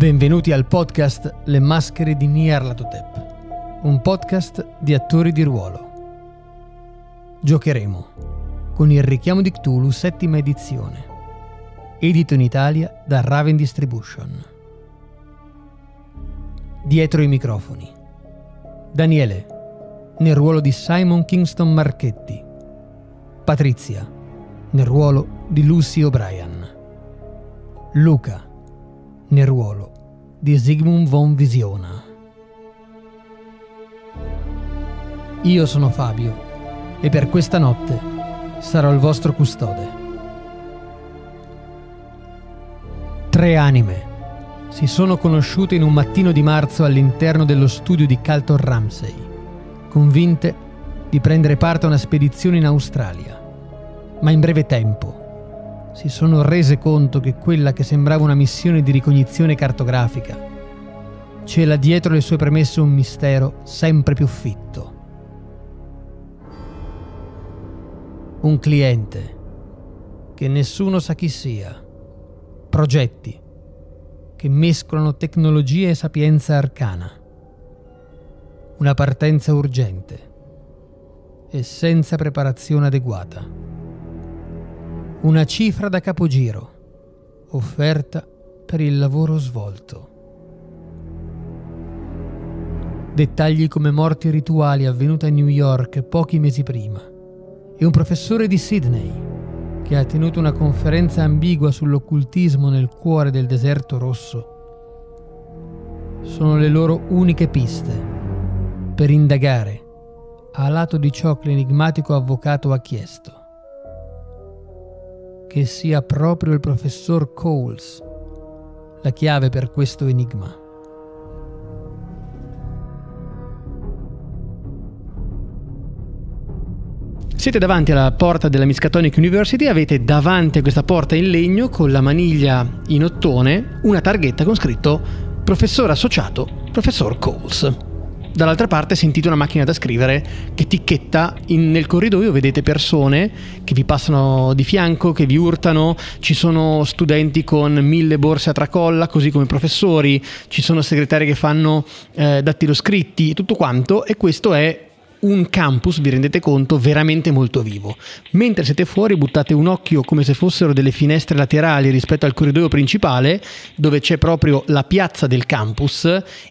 Benvenuti al podcast Le maschere di Nyarlathotep, un podcast di attori di ruolo. Giocheremo con il richiamo di Cthulhu settima edizione, edito in Italia da Raven Distribution. Dietro i microfoni. Daniele, nel ruolo di Simon Kingston Marchetti. Patrizia, nel ruolo di Lucy O'Brien. Luca, nel ruolo di Sigmund von Visiona. Io sono Fabio e per questa notte sarò il vostro custode. Tre anime si sono conosciute in un mattino di marzo all'interno dello studio di Calton Ramsey, convinte di prendere parte a una spedizione in Australia. Ma in breve tempo si sono rese conto che quella che sembrava una missione di ricognizione cartografica cela dietro le sue premesse un mistero sempre più fitto. Un cliente che nessuno sa chi sia. Progetti che mescolano tecnologia e sapienza arcana. Una partenza urgente e senza preparazione adeguata una cifra da capogiro, offerta per il lavoro svolto. Dettagli come morti rituali avvenute a New York pochi mesi prima. E un professore di Sydney che ha tenuto una conferenza ambigua sull'occultismo nel cuore del deserto rosso. Sono le loro uniche piste per indagare a lato di ciò che l'enigmatico avvocato ha chiesto che sia proprio il professor Coles la chiave per questo enigma. Siete davanti alla porta della Miskatonic University, avete davanti a questa porta in legno con la maniglia in ottone una targhetta con scritto professore associato, professor Coles. Dall'altra parte sentite una macchina da scrivere che ticchetta in, nel corridoio, vedete persone che vi passano di fianco, che vi urtano, ci sono studenti con mille borse a tracolla, così come professori, ci sono segretari che fanno eh, dattiloscritti, tutto quanto. E questo è un campus, vi rendete conto, veramente molto vivo. Mentre siete fuori buttate un occhio come se fossero delle finestre laterali rispetto al corridoio principale, dove c'è proprio la piazza del campus,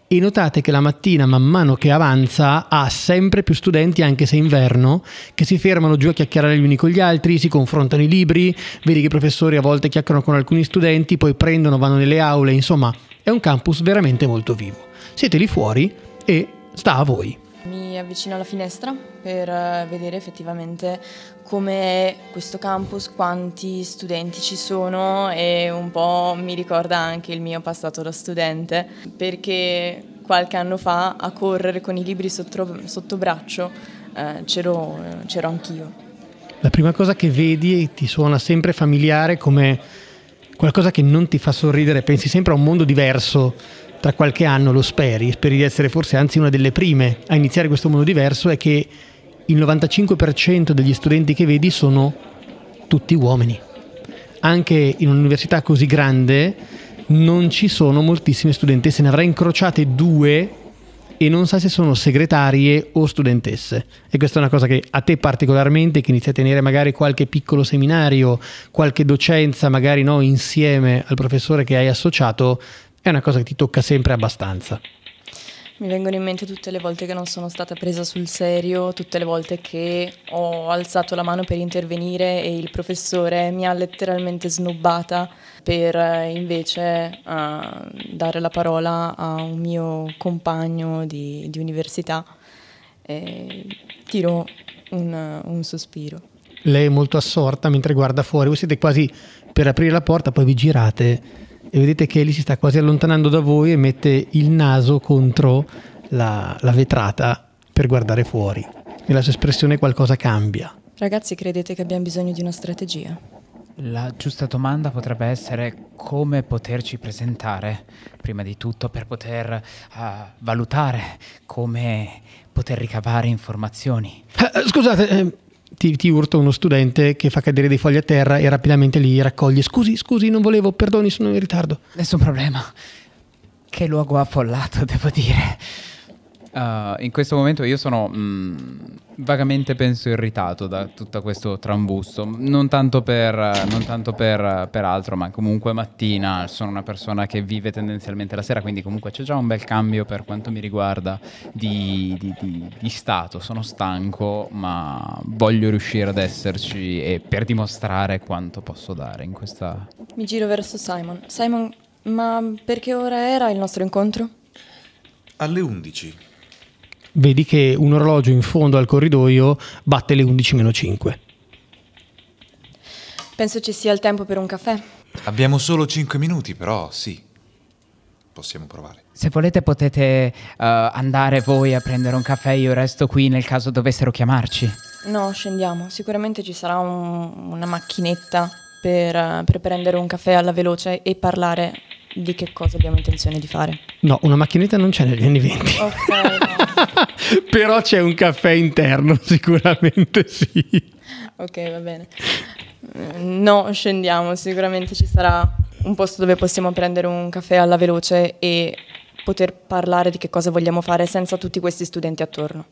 e notate che la mattina, man mano che avanza, ha sempre più studenti, anche se inverno, che si fermano giù a chiacchierare gli uni con gli altri, si confrontano i libri, vedi che i professori a volte chiacchierano con alcuni studenti, poi prendono, vanno nelle aule, insomma, è un campus veramente molto vivo. Siete lì fuori e sta a voi. Mi avvicino alla finestra per eh, vedere effettivamente come questo campus, quanti studenti ci sono e un po' mi ricorda anche il mio passato da studente perché qualche anno fa a correre con i libri sotto, sotto braccio eh, c'ero, c'ero anch'io. La prima cosa che vedi e ti suona sempre familiare come qualcosa che non ti fa sorridere, pensi sempre a un mondo diverso tra qualche anno lo speri, speri di essere forse anzi una delle prime a iniziare questo mondo diverso, è che il 95% degli studenti che vedi sono tutti uomini. Anche in un'università così grande non ci sono moltissime studentesse, ne avrai incrociate due e non sa se sono segretarie o studentesse. E questa è una cosa che a te particolarmente, che inizi a tenere magari qualche piccolo seminario, qualche docenza, magari no, insieme al professore che hai associato, è una cosa che ti tocca sempre abbastanza. Mi vengono in mente tutte le volte che non sono stata presa sul serio, tutte le volte che ho alzato la mano per intervenire e il professore mi ha letteralmente snobbata per eh, invece uh, dare la parola a un mio compagno di, di università. E tiro un, un sospiro. Lei è molto assorta mentre guarda fuori, voi siete quasi per aprire la porta, poi vi girate e vedete che Ellie si sta quasi allontanando da voi e mette il naso contro la, la vetrata per guardare fuori. E la sua espressione qualcosa cambia. Ragazzi, credete che abbiamo bisogno di una strategia? La giusta domanda potrebbe essere come poterci presentare, prima di tutto per poter uh, valutare come poter ricavare informazioni. Uh, scusate, eh, ti, ti urta uno studente che fa cadere dei fogli a terra e rapidamente li raccoglie. Scusi, scusi, non volevo, perdoni, sono in ritardo. Nessun problema. Che luogo affollato, devo dire. Uh, in questo momento io sono mm, vagamente penso irritato da tutto questo trambusto, non tanto, per, non tanto per, per, altro, ma comunque mattina sono una persona che vive tendenzialmente la sera, quindi comunque c'è già un bel cambio per quanto mi riguarda di, di, di, di stato, sono stanco ma voglio riuscire ad esserci e per dimostrare quanto posso dare in questa... Mi giro verso Simon. Simon, ma perché ora era il nostro incontro? Alle 11 vedi che un orologio in fondo al corridoio batte le 11-5. Penso ci sia il tempo per un caffè. Abbiamo solo 5 minuti, però sì. Possiamo provare. Se volete potete uh, andare voi a prendere un caffè, io resto qui nel caso dovessero chiamarci. No, scendiamo. Sicuramente ci sarà un, una macchinetta per, uh, per prendere un caffè alla veloce e parlare di che cosa abbiamo intenzione di fare. No, una macchinetta non c'è negli anni 20. Ok, no. Però c'è un caffè interno, sicuramente sì. Ok, va bene. No, scendiamo, sicuramente ci sarà un posto dove possiamo prendere un caffè alla veloce e poter parlare di che cosa vogliamo fare senza tutti questi studenti attorno.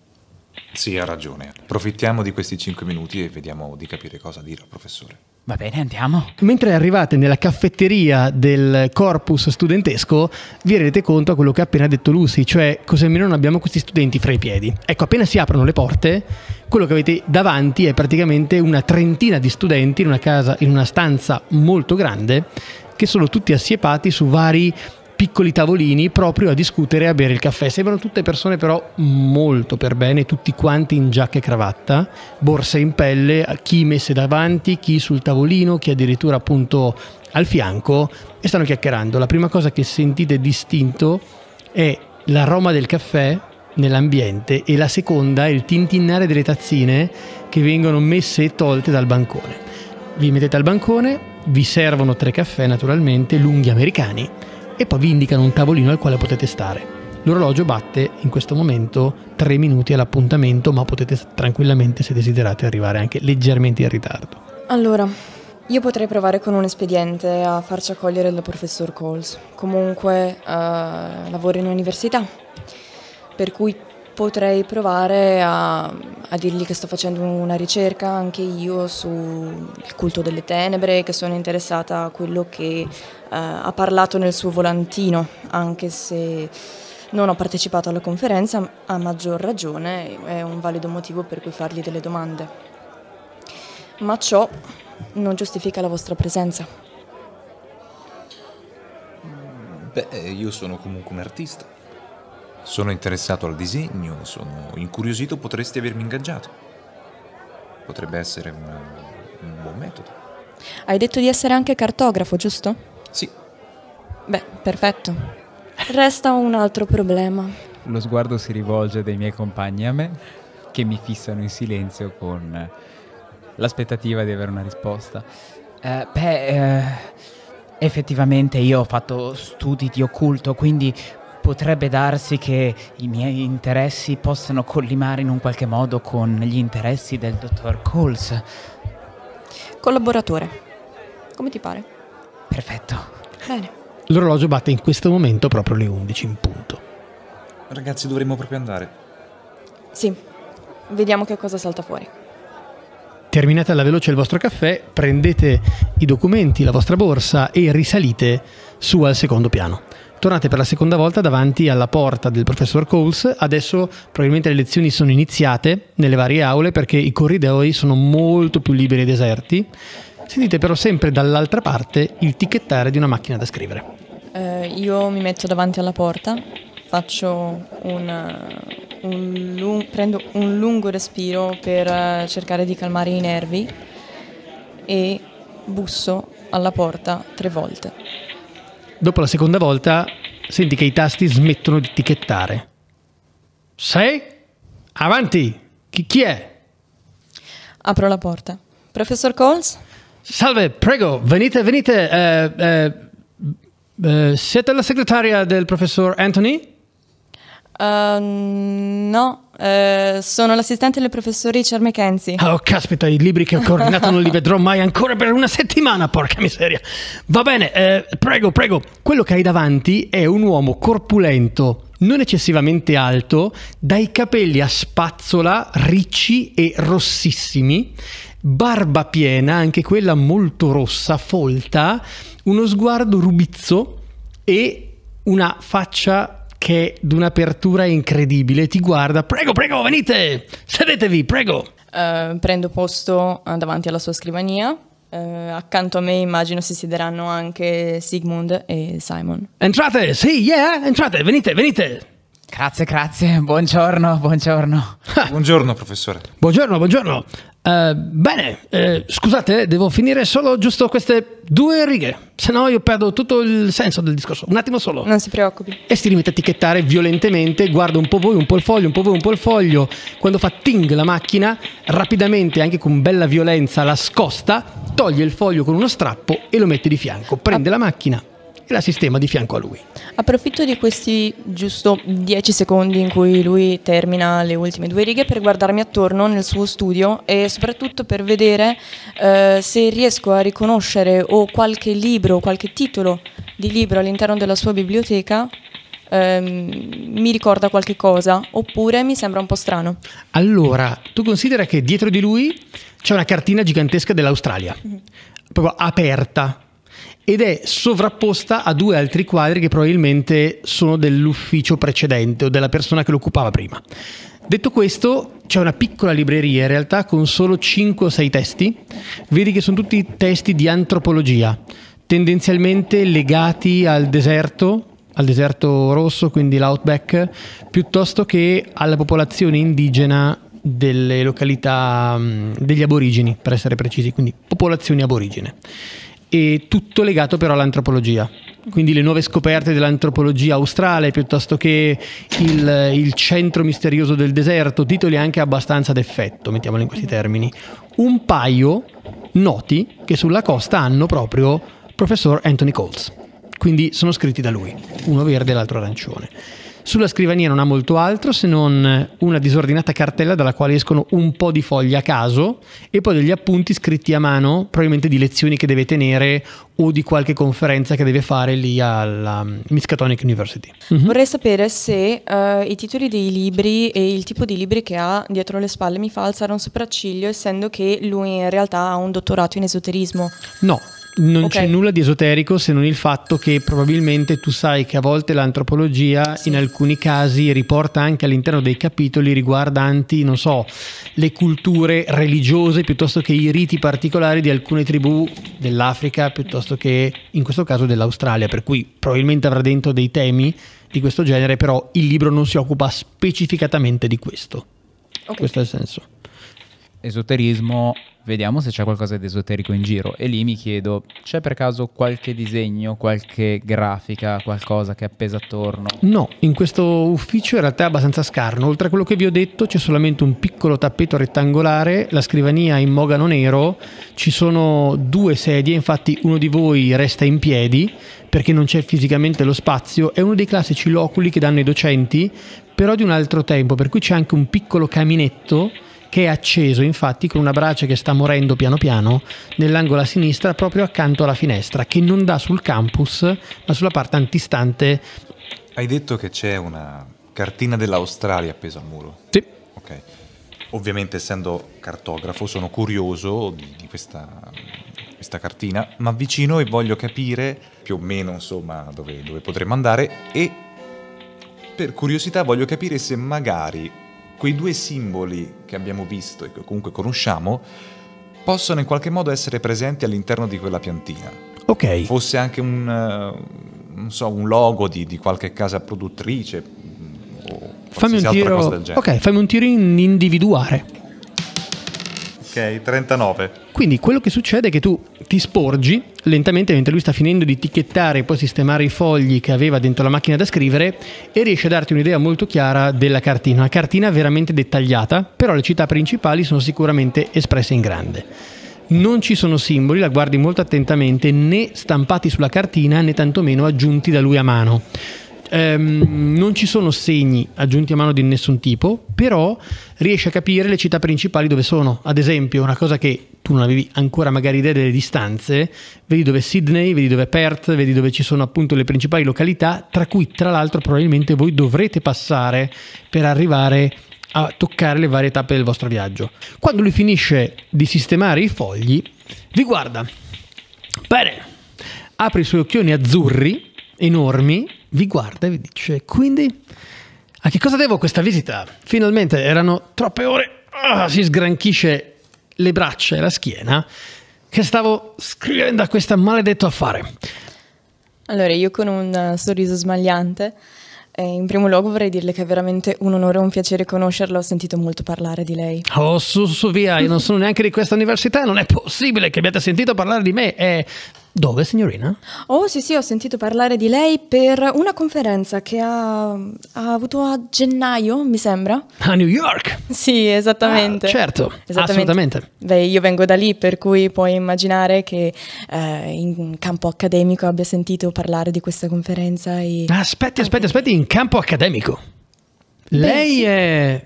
Sì, ha ragione. Approfittiamo di questi 5 minuti e vediamo di capire cosa dire al professore. Va bene, andiamo. Mentre arrivate nella caffetteria del corpus studentesco, vi rendete conto a quello che ha appena detto Lucy, cioè così almeno non abbiamo questi studenti fra i piedi. Ecco, appena si aprono le porte, quello che avete davanti è praticamente una trentina di studenti in una casa, in una stanza molto grande, che sono tutti assiepati su vari piccoli tavolini proprio a discutere e a bere il caffè. Sembrano tutte persone però molto per bene, tutti quanti in giacca e cravatta, borse in pelle, chi messe davanti, chi sul tavolino, chi addirittura appunto al fianco e stanno chiacchierando. La prima cosa che sentite distinto è l'aroma del caffè nell'ambiente e la seconda è il tintinnare delle tazzine che vengono messe e tolte dal bancone. Vi mettete al bancone, vi servono tre caffè naturalmente, lunghi americani e poi vi indicano un tavolino al quale potete stare. L'orologio batte in questo momento 3 minuti all'appuntamento, ma potete tranquillamente, se desiderate, arrivare anche leggermente in ritardo. Allora, io potrei provare con un espediente a farci accogliere dal professor Coles. Comunque uh, lavoro in università, per cui potrei provare a, a, dirgli che sto facendo una ricerca anche io sul culto delle tenebre, che sono interessata a quello che uh, ha parlato nel suo volantino, anche se non ho partecipato alla conferenza, a maggior ragione è un valido motivo per cui fargli delle domande. Ma ciò non giustifica la vostra presenza. Beh, io sono comunque un artista. Sono interessato al disegno, sono incuriosito, potresti avermi ingaggiato. Potrebbe essere una, un buon metodo. Hai detto di essere anche cartografo, giusto? Sì. Beh, perfetto. Resta un altro problema. Lo sguardo si rivolge dai miei compagni a me, che mi fissano in silenzio con l'aspettativa di avere una risposta. Eh, beh, eh, effettivamente io ho fatto studi di occulto, quindi potrebbe darsi che i miei interessi possano collimare in un qualche modo con gli interessi del dottor Coles. Collaboratore. Come ti pare? Perfetto. Bene. L'orologio batte in questo momento proprio le 11 in punto. Ragazzi, dovremmo proprio andare. Sì. Vediamo che cosa salta fuori. Terminate alla veloce il vostro caffè, prendete i documenti, la vostra borsa e risalite su al secondo piano tornate per la seconda volta davanti alla porta del professor Coles. Adesso probabilmente le lezioni sono iniziate nelle varie aule perché i corridoi sono molto più liberi e deserti. Sentite però sempre dall'altra parte il ticchettare di una macchina da scrivere. Eh, io mi metto davanti alla porta, faccio un, un lung- prendo un lungo respiro per eh, cercare di calmare i nervi e busso alla porta tre volte. Dopo la seconda volta senti che i tasti smettono di etichettare. Sei? Avanti! Chi, chi è? Apro la porta. Professor Coles? Salve, prego, venite, venite. Eh, eh, eh, siete la segretaria del professor Anthony? Uh, no, Eh, sono l'assistente del professor Richard McKenzie. Oh, caspita, i libri che ho coordinato non li vedrò mai ancora per una settimana, porca miseria. Va bene, eh, prego, prego. Quello che hai davanti è un uomo corpulento, non eccessivamente alto, dai capelli a spazzola, ricci e rossissimi, barba piena, anche quella molto rossa, folta, uno sguardo rubizzo e una faccia che è d'un'apertura incredibile. Ti guarda, prego, prego, venite, sedetevi, prego. Eh, prendo posto eh, davanti alla sua scrivania. Eh, accanto a me immagino si siederanno anche Sigmund e Simon. Entrate, sì, yeah, entrate, venite, venite. Grazie, grazie. Buongiorno, buongiorno. Buongiorno, professore. Buongiorno, buongiorno. Eh, bene, eh, scusate, devo finire solo giusto queste due righe, se no io perdo tutto il senso del discorso. Un attimo solo. Non si preoccupi. E si rimette a etichettare violentemente, guarda un po' voi, un po' il foglio, un po' voi, un po' il foglio. Quando fa ting la macchina, rapidamente, anche con bella violenza, la scosta, toglie il foglio con uno strappo e lo mette di fianco. Prende la macchina e la sistema di fianco a lui. Approfitto di questi giusto 10 secondi in cui lui termina le ultime due righe per guardarmi attorno nel suo studio e soprattutto per vedere eh, se riesco a riconoscere o qualche libro, qualche titolo di libro all'interno della sua biblioteca ehm, mi ricorda qualche cosa oppure mi sembra un po' strano. Allora, tu considera che dietro di lui c'è una cartina gigantesca dell'Australia, proprio aperta, ed è sovrapposta a due altri quadri che probabilmente sono dell'ufficio precedente o della persona che lo occupava prima. Detto questo, c'è una piccola libreria in realtà con solo 5 o 6 testi. Vedi che sono tutti testi di antropologia, tendenzialmente legati al deserto, al deserto rosso, quindi l'outback, piuttosto che alla popolazione indigena delle località degli aborigeni, per essere precisi, quindi popolazioni aborigene e tutto legato però all'antropologia. Quindi le nuove scoperte dell'antropologia australe piuttosto che il, il centro misterioso del deserto, titoli anche abbastanza d'effetto, mettiamolo in questi termini. Un paio noti che sulla costa hanno proprio professor Anthony Coles. Quindi sono scritti da lui, uno verde e l'altro arancione. Sulla scrivania non ha molto altro se non una disordinata cartella dalla quale escono un po' di fogli a caso e poi degli appunti scritti a mano, probabilmente di lezioni che deve tenere o di qualche conferenza che deve fare lì alla Miskatonic University. Mhm. Vorrei sapere se eh, i titoli dei libri e il tipo di libri che ha dietro le spalle mi fa alzare un sopracciglio, essendo che lui in realtà ha un dottorato in esoterismo. No, non Ok. c'è nulla di esoterico se non il fatto che probabilmente tu sai che a volte l'antropologia in alcuni casi riporta anche all'interno dei capitoli riguardanti, non so, le culture religiose piuttosto che i riti particolari di alcune tribù dell'Africa piuttosto che in questo caso dell'Australia, per cui probabilmente avrà dentro dei temi di questo genere, però il libro non si occupa specificatamente di questo. Ok. Questo è il senso. Esoterismo, vediamo se c'è qualcosa di esoterico in giro. E lì mi chiedo, c'è per caso qualche disegno, qualche grafica, qualcosa che è appesa attorno? No, in questo ufficio in realtà è abbastanza scarno. Oltre a quello che vi ho detto, c'è solamente un piccolo tappeto rettangolare, la scrivania in mogano nero, ci sono due sedie, infatti uno di voi resta in piedi perché non c'è fisicamente lo spazio, è uno dei classici loculi che danno i docenti, però di un altro tempo, per cui c'è anche un piccolo caminetto che è acceso infatti con una brace che sta morendo piano piano nell'angolo a sinistra proprio accanto alla finestra che non dà sul campus ma sulla parte antistante Hai detto che c'è una cartina dell'Australia appesa al muro. sì, Ok. Ovviamente, essendo cartografo, sono curioso di, di questa, questa cartina, ma avvicino e voglio capire più o meno insomma dove, dove potremmo andare e per curiosità voglio capire se magari quei due simboli che abbiamo visto e che comunque conosciamo possono in qualche modo essere presenti all'interno di quella piantina. ok Fosse anche un, eh, non so, un logo di, di qualche casa produttrice mm, o fammi un tiro cosa del genere. ok fammi un tiro in individuare Ok, 39. Quindi quello che succede è che tu ti sporgi lentamente mentre lui sta finendo di etichettare e poi sistemare i fogli che aveva dentro la macchina da scrivere e riesce a darti un'idea molto chiara della cartina. Una cartina veramente dettagliata, però le città principali sono sicuramente espresse in grande. Non ci sono simboli, la guardi molto attentamente, né stampati sulla cartina né tantomeno aggiunti da lui a mano. Ehm, non ci sono segni aggiunti a mano di nessun tipo, però riesci a capire le città principali dove sono. Ad esempio, una cosa che tu non avevi ancora magari idea delle distanze, vedi dove è Sydney, vedi dove è Perth, vedi dove ci sono appunto le principali località, tra cui tra l'altro probabilmente voi dovrete passare per arrivare a toccare le varie tappe del vostro viaggio. Quando lui finisce di sistemare i fogli, vi guarda. Bene, apre i suoi occhioni azzurri, enormi, vi guarda e vi dice, quindi a che cosa devo questa visita? Finalmente erano troppe ore, ah, si sgranchisce le braccia e la schiena, che stavo scrivendo a questo maledetto affare. Allora, io con un eh, sorriso smagliante, eh, in primo luogo vorrei dirle che è veramente un onore e un piacere conoscerla, ho sentito molto parlare di lei. Oh, su, su, via, io non sono neanche di questa università, non è possibile che abbiate sentito parlare di me. E dove, signorina? Oh sì sì, ho sentito parlare di lei per una conferenza che ha, ha avuto a gennaio, mi sembra. A New York? Sì, esattamente. Ah, certo, assolutamente. Beh, io vengo da lì, per cui puoi immaginare che eh, in campo accademico abbia sentito parlare di questa conferenza. E... Aspetti, aspetti, aspetti, in campo accademico? Beh, Lei sì. è...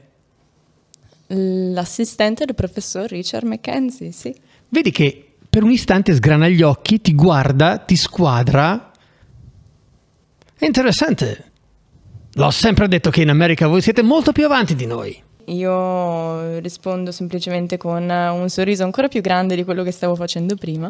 L'assistente del professor Richard Mackenzie, sì. Vedi che per un istante sgrana gli occhi, ti guarda, ti squadra. È interessante. L'ho sempre detto che in America voi siete molto più avanti di noi. Io rispondo semplicemente con un sorriso ancora più grande di quello che stavo facendo prima.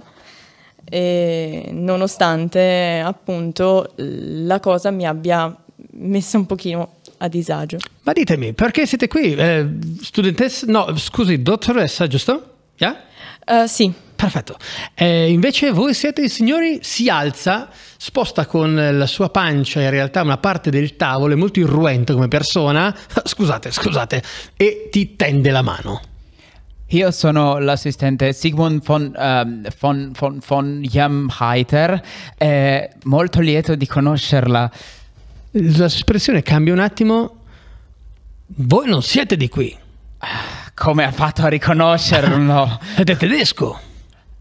E nonostante appunto la cosa mi abbia messa un pochino a disagio. Ma ditemi, perché siete qui? Eh, studentessa? No, scusi, dottoressa, giusto? Yeah? Uh, sì, Perfetto. Eh, invece voi siete i signori, si alza, sposta con la sua pancia in realtà una parte del tavolo, è molto irruento come persona, scusate, scusate, e ti tende la mano. Io sono l'assistente Sigmund von, ehm, von, von, von Jamheiter, eh, molto lieto di conoscerla. La sua espressione cambia un attimo. Voi non siete di qui, Come ha fatto a riconoscerlo? siete tedesco.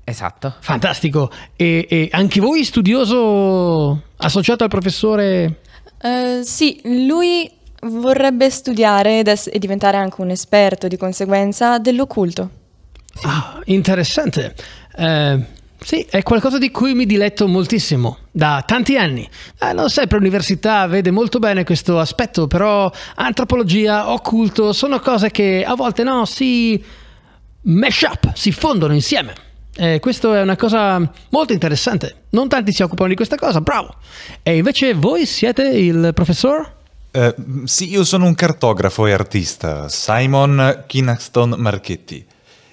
esatto. Fantastico. E, e anche voi studioso associato al professore... Eh, sì, lui vorrebbe studiare ed ess- e diventare anche un esperto di conseguenza dell'occulto. Ah, interessante. Eh, sì, è qualcosa di cui mi diletto moltissimo, da tanti anni. Eh, non sempre l'università vede molto bene questo aspetto, però antropologia, occulto, sono cose che a volte no, si mesh up, si fondono insieme. Eh, questo è una cosa molto interessante. Non tanti si occupano di questa cosa, bravo. E invece voi siete il professor? Eh, sì, io sono un cartografo e artista, Simon Kinaxton Marchetti,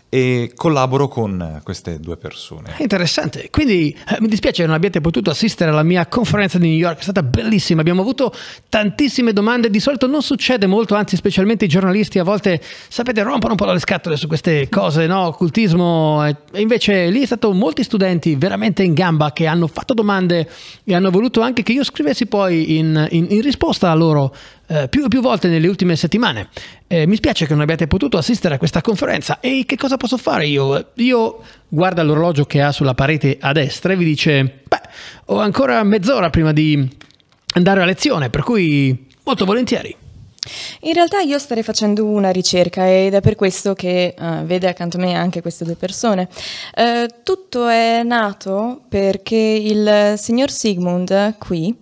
e collaboro con queste due persone. Interessante. Quindi eh, mi dispiace che non abbiate potuto assistere alla mia conferenza di New York, è stata bellissima. Abbiamo avuto tantissime domande. Di solito non succede molto, anzi, specialmente i giornalisti a volte, sapete, rompono un po' le scatole su queste cose, no? Occultismo. E invece lì è stato molti studenti veramente in gamba che hanno fatto domande e hanno voluto anche che io scrivessi poi in, in- in risposta a loro eh, più e più volte nelle ultime settimane. Eh, mi spiace che non abbiate potuto assistere a questa conferenza. E che cosa posso fare io? Io guarda l'orologio che ha sulla parete a destra e vi dice: Beh, ho ancora mezz'ora prima di andare a lezione, per cui molto volentieri. In realtà io starei facendo una ricerca ed è per questo che eh, vede accanto a me anche queste due persone. Eh, tutto è nato perché il signor Sigmund qui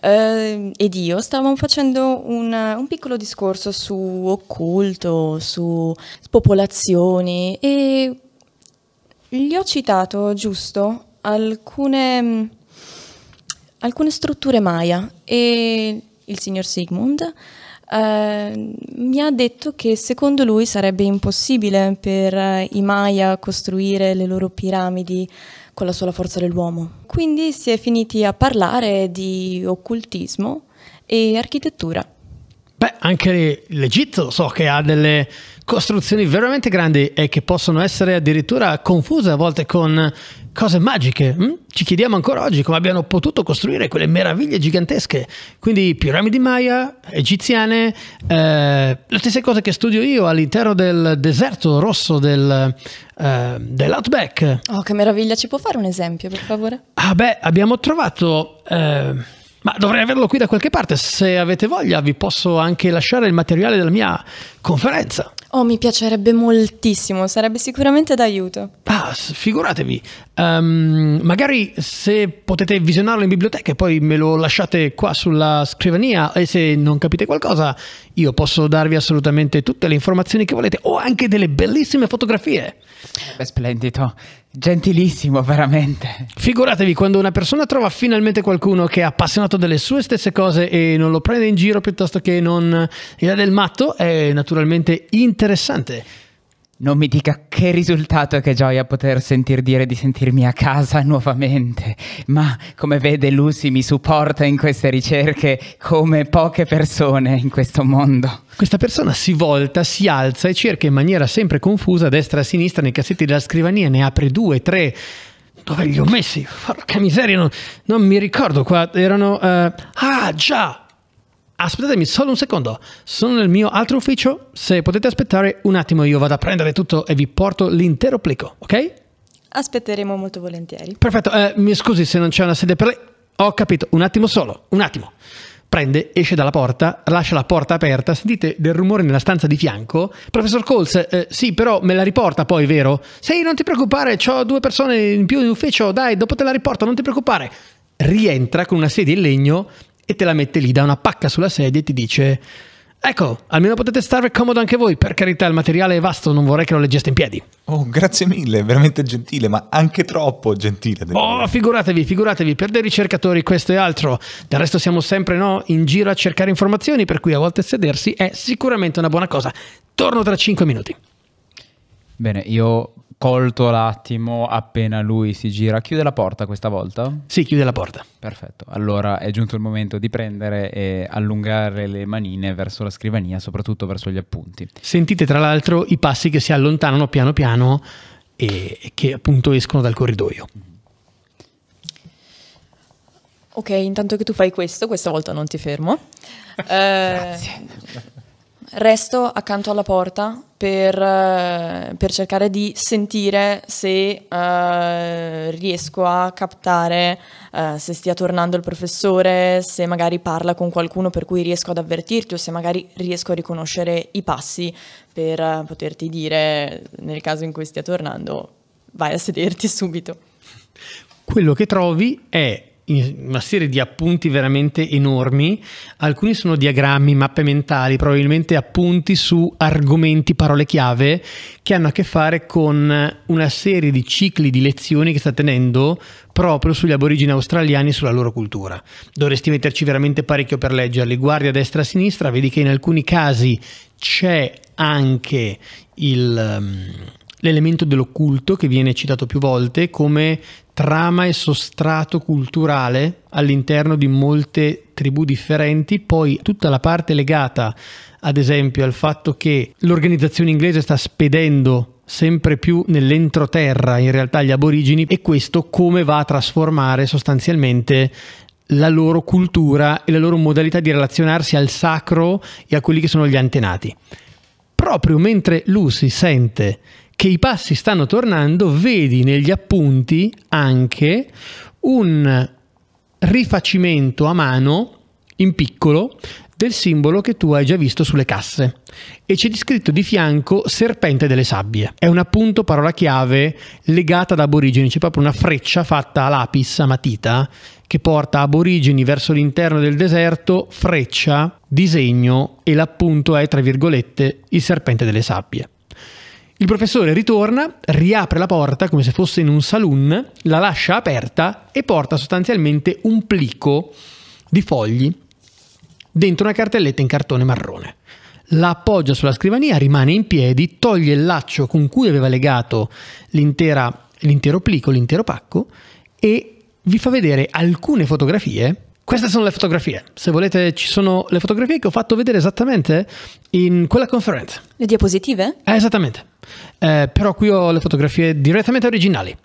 eh, ed io stavamo facendo un, un piccolo discorso su occulto, su popolazioni e gli ho citato giusto alcune, alcune strutture Maya e il signor Sigmund eh, mi ha detto che secondo lui sarebbe impossibile per eh, i Maya costruire le loro piramidi con la sola forza dell'uomo. Quindi si è finiti a parlare di occultismo e architettura. Beh, anche l'Egitto so che ha delle costruzioni veramente grandi e che possono essere addirittura confuse a volte con cose magiche. hm? Ci chiediamo ancora oggi come abbiano potuto costruire quelle meraviglie gigantesche. Quindi piramidi Maya, egiziane, eh, le stesse cose che studio io all'interno del deserto rosso del, eh, dell'Outback. Oh, che meraviglia! Ci può fare un esempio, per favore? Ah beh, abbiamo trovato eh, Ma dovrei averlo qui da qualche parte. Se avete voglia, vi posso anche lasciare il materiale della mia conferenza. Oh, mi piacerebbe moltissimo, sarebbe sicuramente d'aiuto. Ah, figuratevi. Ehm, magari se potete visionarlo in biblioteca e poi me lo lasciate qua sulla scrivania e se non capite qualcosa, io posso darvi assolutamente tutte le informazioni che volete o anche delle bellissime fotografie. Beh, splendido, gentilissimo, veramente. Figuratevi quando una persona trova finalmente qualcuno che è appassionato delle sue stesse cose e non lo prende in giro piuttosto che non gli dà del matto, è naturalmente interessante. Non mi dica che risultato e che gioia poter sentir dire di sentirmi a casa nuovamente. Ma come vede Lucy mi supporta in queste ricerche come poche persone in questo mondo. Questa persona si volta, si alza e cerca in maniera sempre confusa a destra e a sinistra nei cassetti della scrivania, ne apre due, tre. Dove li ho messi? Porca miseria, non, non mi ricordo qua. Erano... eh, ah, già! Aspettatemi solo un secondo. Sono nel mio altro ufficio. Se potete aspettare un attimo, io vado a prendere tutto e vi porto l'intero plico, ok? Aspetteremo molto volentieri. Perfetto, eh, mi scusi se non c'è una sede per lei. Ho capito, un attimo solo, un attimo. Prende, esce dalla porta, lascia la porta aperta, sentite del rumore nella stanza di fianco. Professor Coles, eh, sì, però me la riporta poi, vero? Sì, non ti preoccupare, ho due persone in più in ufficio, dai, dopo te la riporto, non ti preoccupare. Rientra con una sedia in legno e te la mette lì, dà una pacca sulla sedia e ti dice... Ecco, almeno potete stare comodo anche voi, per carità il materiale è vasto, non vorrei che lo leggeste in piedi. Oh, grazie mille, veramente gentile, ma anche troppo gentile. Oh, dire. figuratevi, figuratevi, per dei ricercatori questo e altro. Del resto siamo sempre no, in giro a cercare informazioni, per cui a volte sedersi è sicuramente una buona cosa. Torno tra 5 minuti. Bene, io colto l'attimo appena lui si gira. Chiude la porta questa volta? Sì, chiude la porta. Perfetto, allora è giunto il momento di prendere e allungare le manine verso la scrivania, soprattutto verso gli appunti. Sentite tra l'altro i passi che si allontanano piano piano e che appunto escono dal corridoio. Ok, intanto che tu fai questo, questa volta non ti fermo. Eh, resto accanto alla porta per, eh, per cercare di sentire se eh, riesco a captare eh, se stia tornando il professore, se magari parla con qualcuno per cui riesco ad avvertirti o se magari riesco a riconoscere i passi per eh, poterti dire nel caso in cui stia tornando vai a sederti subito. Quello che trovi è una serie di appunti veramente enormi, alcuni sono diagrammi, mappe mentali, probabilmente appunti su argomenti, parole chiave che hanno a che fare con una serie di cicli di lezioni che sta tenendo proprio sugli aborigini australiani e sulla loro cultura. Dovresti metterci veramente parecchio per leggerli. Guardi a destra e a sinistra, vedi che in alcuni casi c'è anche il, um, l'elemento dell'occulto che viene citato più volte come trama e sostrato culturale all'interno di molte tribù differenti, poi tutta la parte legata ad esempio al fatto che l'organizzazione inglese sta spedendo sempre più nell'entroterra in realtà gli aborigini e questo come va a trasformare sostanzialmente la loro cultura e la loro modalità di relazionarsi al sacro e a quelli che sono gli antenati. Proprio mentre Lucy sente che i passi stanno tornando, vedi negli appunti anche un rifacimento a mano in piccolo del simbolo che tu hai già visto sulle casse e c'è scritto di fianco serpente delle sabbie. È un appunto parola chiave legata ad aborigeni, c'è proprio una freccia fatta a lapis, a matita, che porta aborigeni verso l'interno del deserto, freccia, disegno e l'appunto è, tra virgolette, il serpente delle sabbie. Il professore ritorna, riapre la porta come se fosse in un saloon, la lascia aperta e porta sostanzialmente un plico di fogli dentro una cartelletta in cartone marrone. La appoggia sulla scrivania, rimane in piedi, toglie il laccio con cui aveva legato l'intero plico, l'intero pacco e vi fa vedere alcune fotografie. Queste sono le fotografie. Se volete, ci sono le fotografie che ho fatto vedere esattamente in quella conferenza. Le diapositive? Eh, esattamente. Eh, però qui ho le fotografie direttamente originali.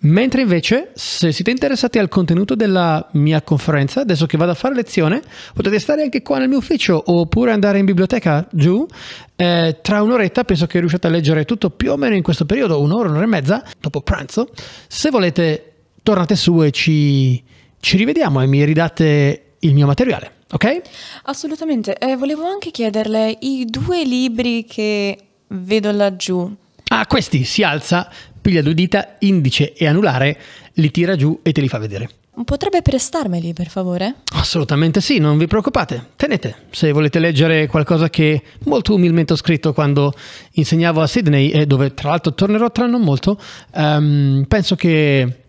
Mentre invece, se siete interessati al contenuto della mia conferenza, adesso che vado a fare lezione, potete stare anche qua nel mio ufficio oppure andare in biblioteca giù. Eh, tra un'oretta penso che riusciate a leggere tutto più o meno in questo periodo, un'ora, un'ora e mezza, dopo pranzo. Se volete, tornate su e ci, ci rivediamo e mi ridate il mio materiale, ok? Assolutamente. Eh, volevo anche chiederle i due libri che vedo laggiù. Ah, questi si alza, piglia due dita, indice e anulare, li tira giù e te li fa vedere. Potrebbe prestarmeli, per favore? Assolutamente sì, non vi preoccupate. Tenete, se volete leggere qualcosa che molto umilmente ho scritto quando insegnavo a Sydney, e dove tra l'altro tornerò tra non molto, ehm, penso che...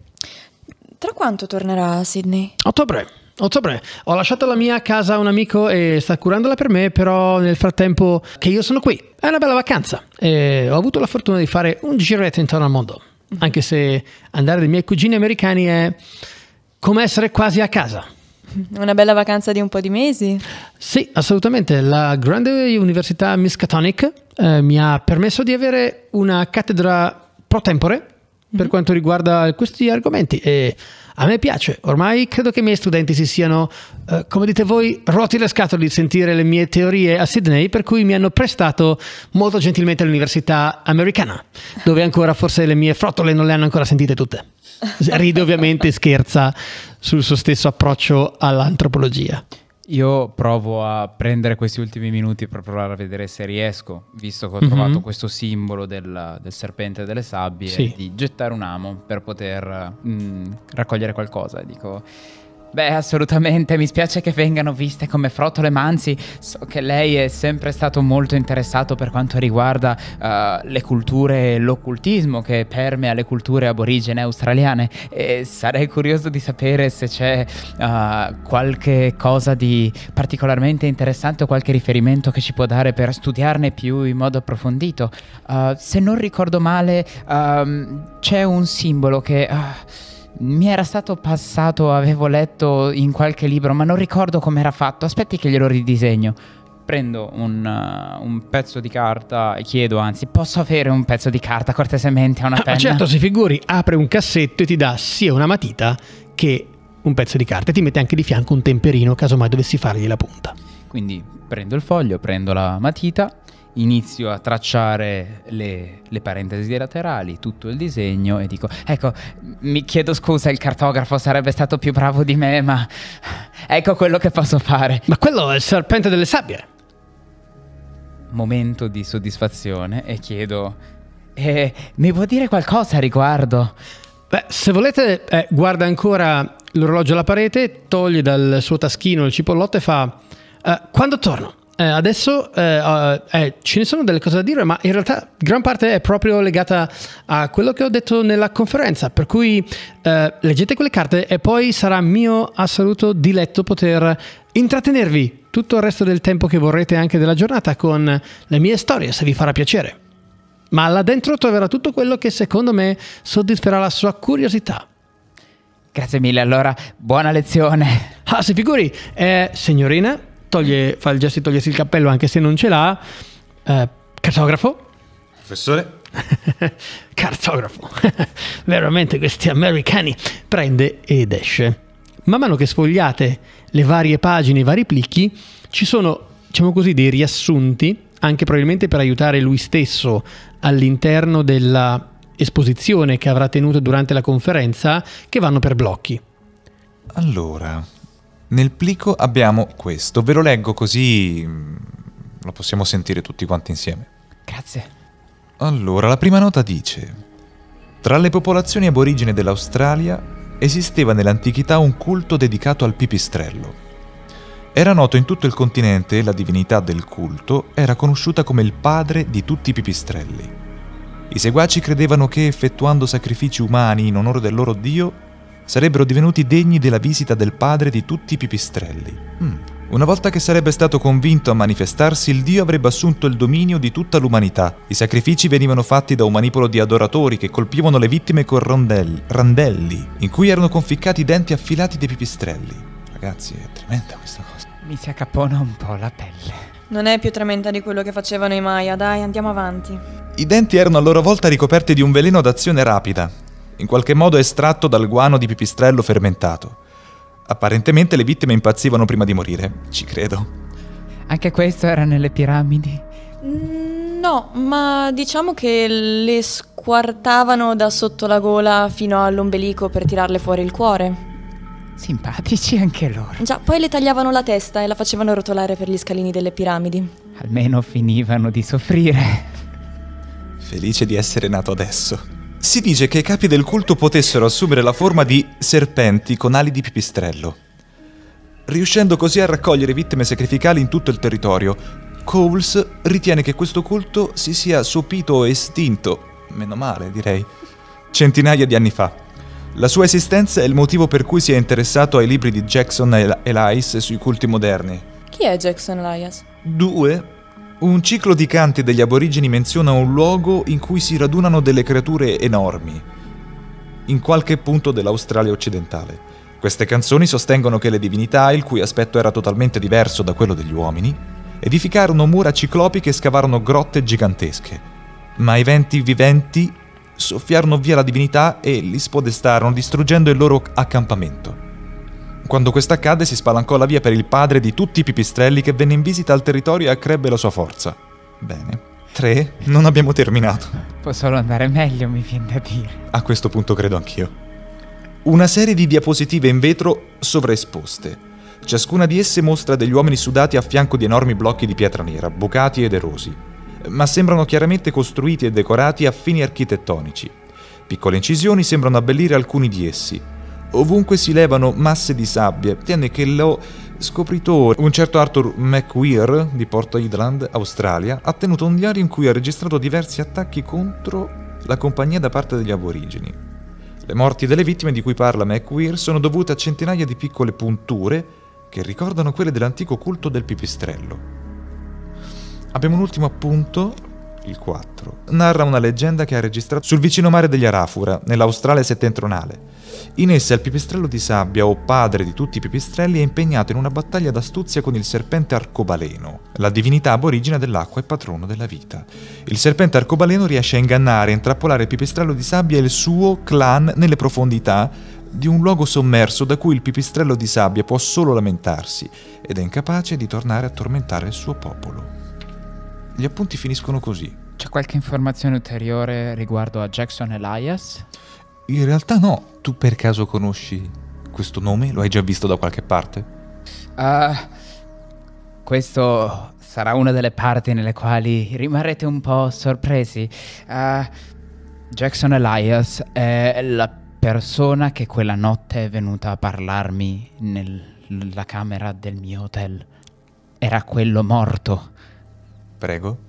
Tra quanto tornerà a Sydney? Ottobre. Ottobre. Ho lasciato la mia casa a un amico e sta curandola per me, però nel frattempo che io sono qui. È una bella vacanza e ho avuto la fortuna di fare un giretto intorno al mondo. Anche se andare dai miei cugini americani è come essere quasi a casa. Una bella vacanza di un po' di mesi? Sì, assolutamente. La grande università Miskatonic eh, mi ha permesso di avere una cattedra pro tempore per mm-hmm. quanto riguarda questi argomenti e a me piace. Ormai credo che i miei studenti si siano, eh, come dite voi, rotti le scatole di sentire le mie teorie a Sydney, per cui mi hanno prestato molto gentilmente all'università americana, dove ancora forse le mie frottole non le hanno ancora sentite tutte. Ride ovviamente scherza sul suo stesso approccio all'antropologia. Io provo a prendere questi ultimi minuti per provare a vedere se riesco, visto che ho mm-hmm. trovato questo simbolo del, del, serpente delle sabbie, sì. di gettare un amo per poter mh, mm, raccogliere qualcosa. Dico, Beh, assolutamente, mi spiace che vengano viste come frottole, ma anzi so che lei è sempre stato molto interessato per quanto riguarda uh, le culture e l'occultismo che permea le culture aborigene australiane e sarei curioso di sapere se c'è uh, qualche cosa di particolarmente interessante o qualche riferimento che ci può dare per studiarne più in modo approfondito. Uh, se non ricordo male, um, c'è un simbolo che mi era stato passato, avevo letto in qualche libro, ma non ricordo come era fatto. Aspetti che glielo ridisegno. Prendo un, uh, un, pezzo di carta e chiedo, anzi, posso avere un pezzo di carta cortesemente a una ah, penna? certo, si figuri, apre un cassetto e ti dà sia una matita che un pezzo di carta e ti mette anche di fianco un temperino, casomai dovessi fargli la punta. Quindi prendo il foglio, prendo la matita inizio a tracciare le, le, parentesi laterali, tutto il disegno e dico, ecco, mi chiedo scusa, il cartografo sarebbe stato più bravo di me, ma ecco quello che posso fare. Ma quello è il serpente delle sabbie. Momento di soddisfazione e chiedo, eh, mi può dire qualcosa a riguardo? Beh, se volete, eh, guarda ancora l'orologio alla parete, toglie dal suo taschino il cipollotto e fa, eh, quando torno? Eh, adesso eh, eh, ce ne sono delle cose da dire, ma in realtà gran parte è proprio legata a quello che ho detto nella conferenza, per cui eh, leggete quelle carte e poi sarà mio assoluto diletto poter intrattenervi tutto il resto del tempo che vorrete anche della giornata con le mie storie, se vi farà piacere. Ma là dentro troverà tutto quello che secondo me soddisferà la sua curiosità. Grazie mille, allora buona lezione. Ah, si figuri, eh, signorina, toglie, fa il gesto di togliersi il cappello anche se non ce l'ha. Eh, cartografo? Professore? cartografo. Veramente questi americani. Prende ed esce. Man mano che sfogliate le varie pagine, i vari plicchi, ci sono, diciamo così, dei riassunti, anche probabilmente per aiutare lui stesso all'interno della esposizione che avrà tenuto durante la conferenza, che vanno per blocchi. Allora, nel plico abbiamo questo, ve lo leggo così mm, lo possiamo sentire tutti quanti insieme. Grazie. Allora, la prima nota dice: Tra le popolazioni aborigene dell'Australia esisteva nell'antichità un culto dedicato al pipistrello. Era noto in tutto il continente e la divinità del culto era conosciuta come il padre di tutti i pipistrelli. I seguaci credevano che effettuando sacrifici umani in onore del loro dio sarebbero divenuti degni della visita del padre di tutti i pipistrelli. Mm. Una volta che sarebbe stato convinto a manifestarsi, il dio avrebbe assunto il dominio di tutta l'umanità. I sacrifici venivano fatti da un manipolo di adoratori che colpivano le vittime con rondelli, randelli, in cui erano conficcati i denti affilati dei pipistrelli. Ragazzi, è tremenda questa cosa. Mi si accappona un po' la pelle. Non è più tremenda di quello che facevano i Maya, dai, andiamo avanti. I denti erano a loro volta ricoperti di un veleno d'azione rapida, in qualche modo estratto dal guano di pipistrello fermentato. Apparentemente le vittime impazzivano prima di morire, ci credo. Anche questo era nelle piramidi? Mm, no, ma diciamo che le squartavano da sotto la gola fino all'ombelico per tirarle fuori il cuore. Simpatici anche loro. Già, poi le tagliavano la testa e la facevano rotolare per gli scalini delle piramidi. Almeno finivano di soffrire. Felice di essere nato adesso. Si dice che i capi del culto potessero assumere la forma di serpenti con ali di pipistrello, riuscendo così a raccogliere vittime sacrificali in tutto il territorio. Coles ritiene che questo culto si sia sopito e estinto, meno male direi, centinaia di anni fa. La sua esistenza è il motivo per cui si è interessato ai libri di Jackson e Elias sui culti moderni. Chi è Jackson Elias? 2. Un ciclo di canti degli aborigeni menziona un luogo in cui si radunano delle creature enormi, in qualche punto dell'Australia occidentale. Queste canzoni sostengono che le divinità, il cui aspetto era totalmente diverso da quello degli uomini, edificarono mura ciclopiche e scavarono grotte gigantesche. Ma i venti viventi soffiarono via la divinità e li spodestarono, distruggendo il loro accampamento. Quando questo accadde si spalancò la via per il padre di tutti i pipistrelli che venne in visita al territorio e accrebbe la sua forza. Bene. 3. Non abbiamo terminato. Può solo andare meglio, mi viene da dire. A questo punto credo anch'io. Una serie di diapositive in vetro sovraesposte. Ciascuna di esse mostra degli uomini sudati a fianco di enormi blocchi di pietra nera, bucati ed erosi, ma sembrano chiaramente costruiti e decorati a fini architettonici. Piccole incisioni sembrano abbellire alcuni di essi. Ovunque si levano masse di sabbia, tiene che lo scopritore, un certo Arthur McWeir di Port Idland, Australia, ha tenuto un diario in cui ha registrato diversi attacchi contro la compagnia da parte degli aborigeni. Le morti delle vittime di cui parla McWeir sono dovute a centinaia di piccole punture che ricordano quelle dell'antico culto del pipistrello. Abbiamo un ultimo appunto, il 4. Narra una leggenda che ha registrato sul vicino mare degli Arafura, nell'Australia settentrionale. In essa il pipistrello di sabbia, o padre di tutti i pipistrelli, è impegnato in una battaglia d'astuzia con il serpente arcobaleno, la divinità aborigina dell'acqua e patrono della vita. Il serpente arcobaleno riesce a ingannare e intrappolare il pipistrello di sabbia e il suo clan nelle profondità di un luogo sommerso da cui il pipistrello di sabbia può solo lamentarsi ed è incapace di tornare a tormentare il suo popolo. Gli appunti finiscono così. C'è qualche informazione ulteriore riguardo a Jackson Elias? In realtà no. Tu per caso conosci questo nome? Lo hai già visto da qualche parte? Uh, questo sarà una delle parti nelle quali rimarrete un po' sorpresi. Uh, Jackson Elias è la persona che quella notte è venuta a parlarmi nella camera del mio hotel. Era quello morto. Prego.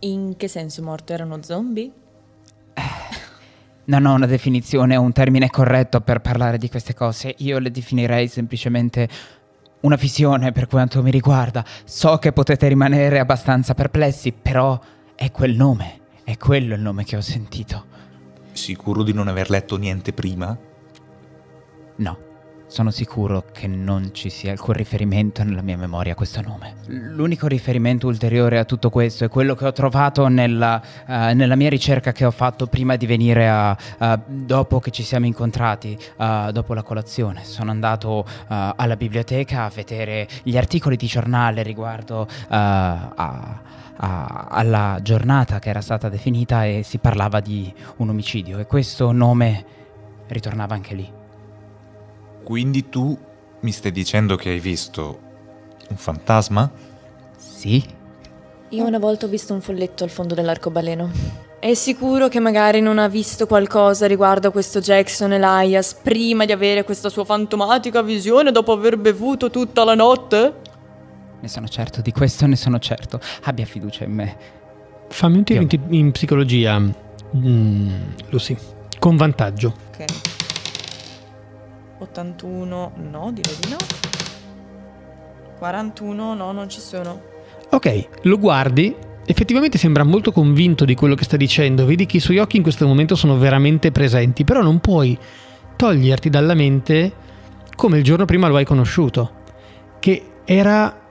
In che senso morto? Era uno zombie? Non ho una definizione o un termine corretto per parlare di queste cose. Io le definirei semplicemente una visione per quanto mi riguarda. So che potete rimanere abbastanza perplessi, però è quel nome. È quello il nome che ho sentito. Sicuro di non aver letto niente prima? No. Sono sicuro che non ci sia alcun riferimento nella mia memoria a questo nome. L'unico riferimento ulteriore a tutto questo è quello che ho trovato nella, uh, nella mia ricerca che ho fatto prima di venire a, uh, dopo che ci siamo incontrati, uh, dopo la colazione. Sono andato alla biblioteca a vedere gli articoli di giornale riguardo a, alla giornata che era stata definita e si parlava di un omicidio e questo nome ritornava anche lì. Quindi tu mi stai dicendo che hai visto un fantasma? Sì. Io una volta ho visto un folletto al fondo dell'arcobaleno. È sicuro che magari non ha visto qualcosa riguardo a questo Jackson Elias prima di avere questa sua fantomatica visione dopo aver bevuto tutta la notte? Ne sono certo, di questo ne sono certo. Abbia fiducia in me. Fammi un tiro in, in, psicologia, mm, Lucy, con vantaggio. Ok. 81 no, direi di no. 41 no, non ci sono. Ok, lo guardi, effettivamente sembra molto convinto di quello che sta dicendo, vedi che i suoi occhi in questo momento sono veramente presenti, però non puoi toglierti dalla mente come il giorno prima lo hai conosciuto, che era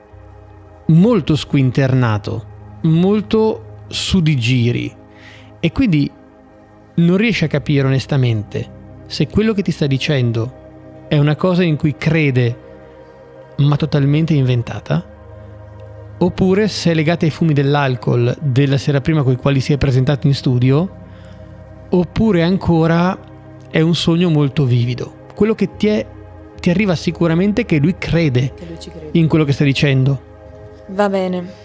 molto squinternato, molto su di giri e quindi non riesci a capire onestamente se quello che ti sta dicendo è una cosa in cui crede ma totalmente inventata? Oppure se è legata ai fumi dell'alcol della sera prima con i quali si è presentato in studio? Oppure ancora è un sogno molto vivido. Quello che ti è ti arriva sicuramente che lui crede Che lui crede. in quello che stai dicendo. Va bene.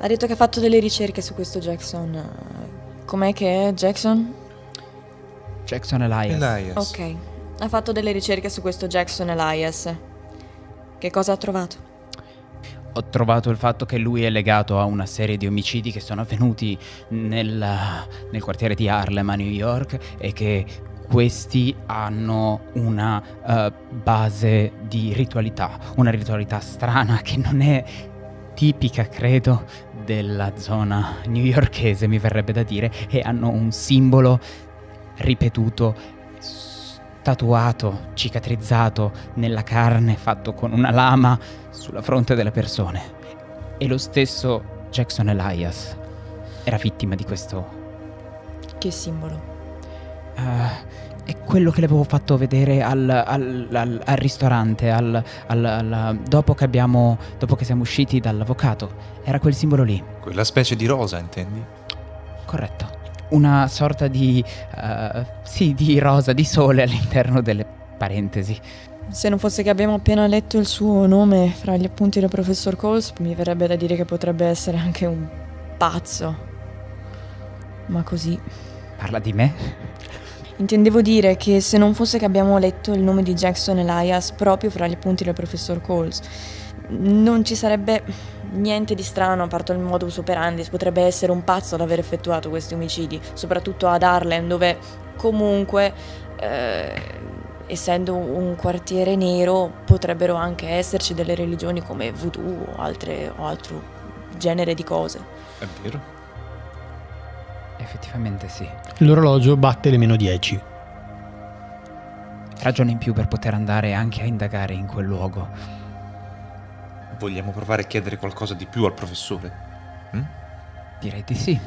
Ha detto che ha fatto delle ricerche su questo Jackson. Com'è che è Jackson? Jackson Elias. Elias. Ok. Ha fatto delle ricerche su questo Jackson Elias. Che cosa ha trovato? Ho trovato il fatto che lui è legato a una serie di omicidi che sono avvenuti nel, nel quartiere di Harlem a New York e che questi hanno una eh, base di ritualità, una ritualità strana che non è tipica, credo, della zona newyorkese, mi verrebbe da dire, e hanno un simbolo ripetuto, tatuato, cicatrizzato nella carne, fatto con una lama sulla fronte delle persone. E lo stesso Jackson Elias era vittima di questo. Che simbolo? eh, è quello che le avevo fatto vedere al, al- al- al ristorante, al- al- al- dopo, che abbiamo, dopo che siamo usciti dall'avvocato. Era quel simbolo lì. Quella specie di rosa, intendi? Corretto. Una sorta di... eh, sì, di rosa, di sole all'interno delle parentesi. Se non fosse che abbiamo appena letto il suo nome fra gli appunti del professor Coles, mi verrebbe da dire che potrebbe essere anche un pazzo. Ma così. Parla di me? Intendevo dire che se non fosse che abbiamo letto il nome di Jackson Elias proprio fra gli appunti del professor Coles, non ci sarebbe niente di strano a parte il modus operandi. Potrebbe essere un pazzo ad aver effettuato questi omicidi, soprattutto ad Harlem, dove comunque, eh, essendo un quartiere nero, potrebbero anche esserci delle religioni come voodoo o, altre, o altro genere di cose. È vero? Effettivamente sì. L'orologio batte le meno 10. Ragione in più per poter andare anche a indagare in quel luogo. Vogliamo provare a chiedere qualcosa di più al professore? Mm? Direi di sì.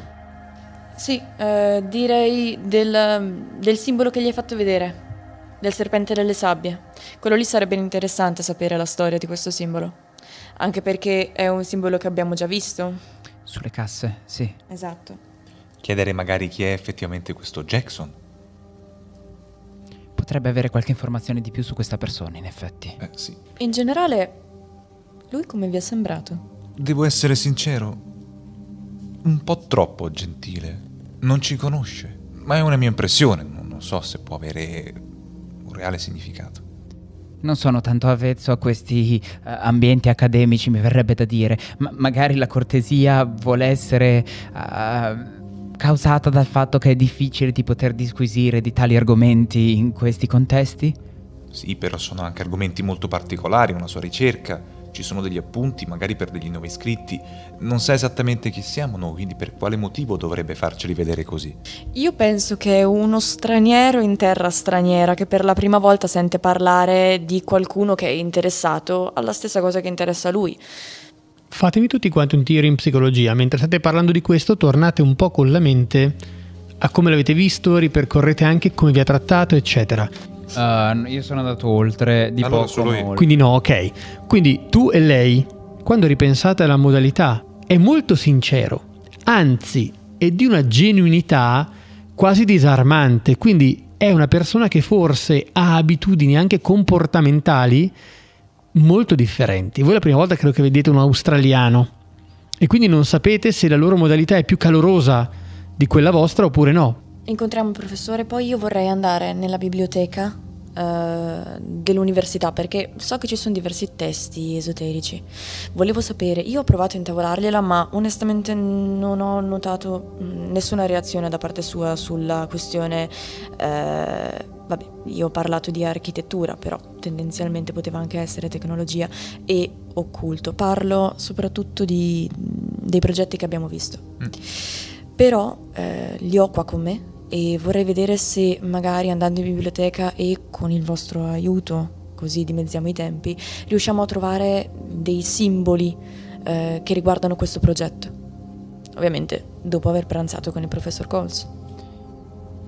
Sì, eh, direi del, del simbolo che gli hai fatto vedere, del serpente delle sabbie. Quello lì sarebbe interessante sapere la storia di questo simbolo, anche perché è un simbolo che abbiamo già visto. Sulle casse, sì. Esatto. Chiedere magari chi è effettivamente questo Jackson. Potrebbe avere qualche informazione di più su questa persona, in effetti. Eh sì. In generale, lui come vi è sembrato? Devo essere sincero, un po' troppo gentile. Non ci conosce, ma è una mia impressione, non non so se può avere un reale significato. Non sono tanto avvezzo a questi eh, ambienti accademici, mi verrebbe da dire. Ma magari la cortesia vuole essere eh, causata dal fatto che è difficile di poter disquisire di tali argomenti in questi contesti? Sì, però sono anche argomenti molto particolari, una sua ricerca. Ci sono degli appunti, magari per degli nuovi iscritti. Non sa esattamente chi siamo noi, quindi per quale motivo dovrebbe farceli vedere così? Io penso che è uno straniero in terra straniera che per la prima volta sente parlare di qualcuno che è interessato alla stessa cosa che interessa a lui. Fatemi tutti quanti un tiro in psicologia. Mentre state parlando di questo, tornate un po' con la mente a come l'avete visto, ripercorrete anche come vi ha trattato, eccetera. Uh, io sono andato oltre di Allora, poco. Quindi no, ok. Quindi tu e lei, quando ripensate alla modalità, è molto sincero, anzi è di una genuinità quasi disarmante. Quindi è una persona che forse ha abitudini anche comportamentali molto differenti. Voi la prima volta credo che vedete un australiano e quindi non sapete se la loro modalità è più calorosa di quella vostra oppure no. Incontriamo il professore, poi io vorrei andare nella biblioteca eh, dell'università perché so che ci sono diversi testi esoterici. Volevo sapere, io ho provato a intavolargliela, ma onestamente non ho notato mm, nessuna reazione da parte sua sulla questione. eh, vabbè, io ho parlato di architettura, però tendenzialmente poteva anche essere tecnologia e occulto. Parlo soprattutto di- dei progetti che abbiamo visto. Mm. Però eh, li ho qua con me e vorrei vedere se magari andando in biblioteca e con il vostro aiuto, così dimezziamo i tempi, riusciamo a trovare dei simboli eh, che riguardano questo progetto. Ovviamente dopo aver pranzato con il professor Coles.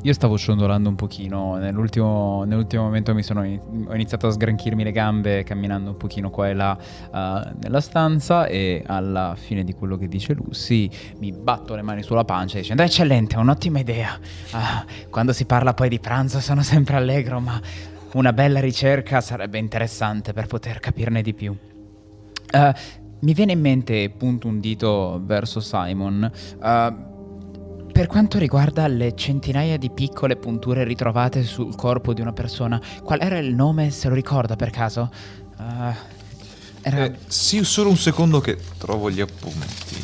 Io stavo ciondolando un pochino, nell'ultimo, nell'ultimo momento mi sono in- ho iniziato a sgranchirmi le gambe camminando un pochino qua e là eh, nella stanza e alla fine di quello che dice Lucy mi batto le mani sulla pancia dicendo eccellente, un'ottima idea. Ah, quando si parla poi di pranzo sono sempre allegro, ma una bella ricerca sarebbe interessante per poter capirne di più. Uh, mi viene in mente, punto un dito verso Simon, uh, per quanto riguarda le centinaia di piccole punture ritrovate sul corpo di una persona, qual era il nome, se lo ricorda per caso? Uh, era... Eh, sì, solo un secondo che trovo gli appunti.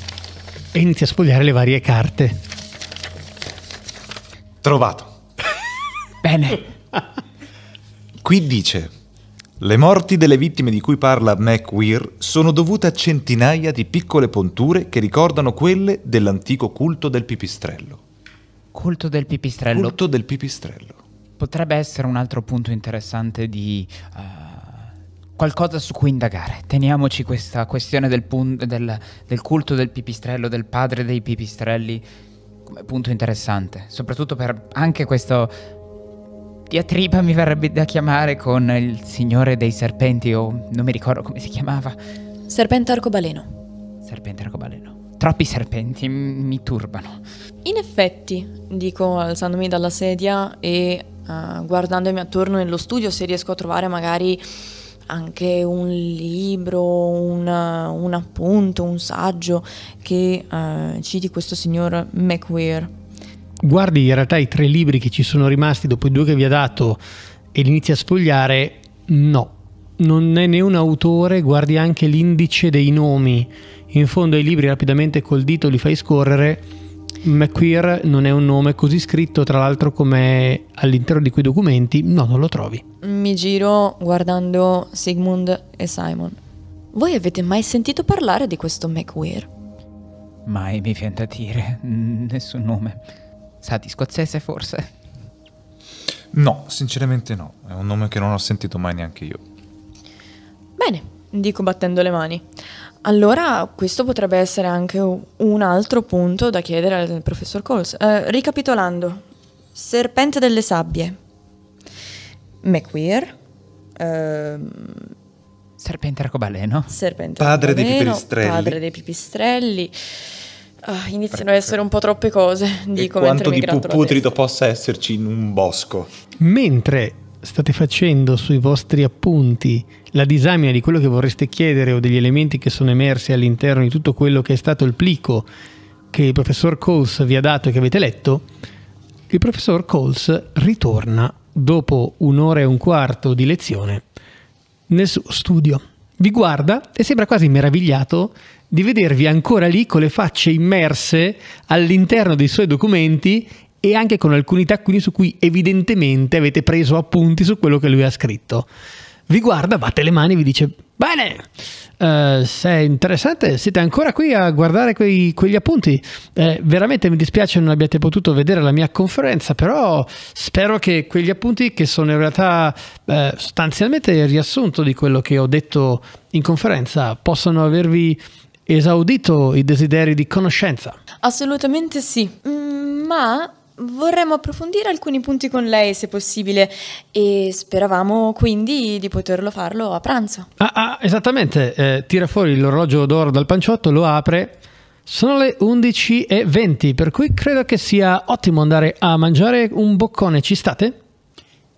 E inizia a spogliare le varie carte. Trovato. Bene. Qui dice le morti delle vittime di cui parla McWeir sono dovute a centinaia di piccole ponture che ricordano quelle dell'antico culto del pipistrello. Culto del pipistrello? Culto del pipistrello. Potrebbe essere un altro punto interessante di... Uh, qualcosa su cui indagare. Teniamoci questa questione del, pun- del, del culto del pipistrello, del padre dei pipistrelli, come punto interessante. Soprattutto per anche questo diatriba mi verrebbe da chiamare con il signore dei serpenti o non mi ricordo come si chiamava. Serpente arcobaleno. Serpente arcobaleno. Troppi serpenti mi turbano. In effetti, dico alzandomi dalla sedia e uh, guardandomi attorno nello studio se riesco a trovare magari anche un libro, una, un appunto, un saggio che uh, citi questo signor McWeir guardi in realtà i tre libri che ci sono rimasti dopo i due che vi ha dato e li inizi a sfogliare, no, non è né un autore, guardi anche l'indice dei nomi. In fondo ai libri rapidamente col dito li fai scorrere. McQueer non è un nome così scritto, tra l'altro, come all'interno di quei documenti, no, non lo trovi. Mi giro guardando Sigmund e Simon. Voi avete mai sentito parlare di questo McQueer? Mai mi viene da dire, nessun nome. Sa di scozzese forse? No, sinceramente no. È un nome che non ho sentito mai neanche io. Bene, dico battendo le mani. Allora, questo potrebbe essere anche un altro punto da chiedere al professor Coles. Eh, ricapitolando, Serpente delle sabbie, McQueer, ehm, Serpente arcobaleno, Serpente padre arcobaleno, dei pipistrelli, padre dei pipistrelli, Ah, iniziano ad essere un po' troppe cose. Dico e quanto di più putrido possa esserci in un bosco. Mentre state facendo sui vostri appunti la disamina di quello che vorreste chiedere o degli elementi che sono emersi all'interno di tutto quello che è stato il plico che il professor Coles vi ha dato e che avete letto, il professor Coles ritorna dopo un'ora e un quarto di lezione nel suo studio. Vi guarda e sembra quasi meravigliato di vedervi ancora lì con le facce immerse all'interno dei suoi documenti e anche con alcuni taccuini su cui evidentemente avete preso appunti su quello che lui ha scritto. Vi guarda, batte le mani e vi dice: Bene, uh, se interessante, siete ancora qui a guardare quei, quegli appunti. Eh, veramente mi dispiace non abbiate potuto vedere la mia conferenza, però spero che quegli appunti, che sono in realtà eh, sostanzialmente il riassunto di quello che ho detto in conferenza, possano avervi esaudito i desideri di conoscenza? Assolutamente sì, mm, ma vorremmo approfondire alcuni punti con lei se possibile e speravamo quindi di poterlo farlo a pranzo. Ah, ah esattamente, eh, tira fuori l'orologio d'oro dal panciotto, lo apre. Sono le 11.20, per cui credo che sia ottimo andare a mangiare un boccone. Ci state?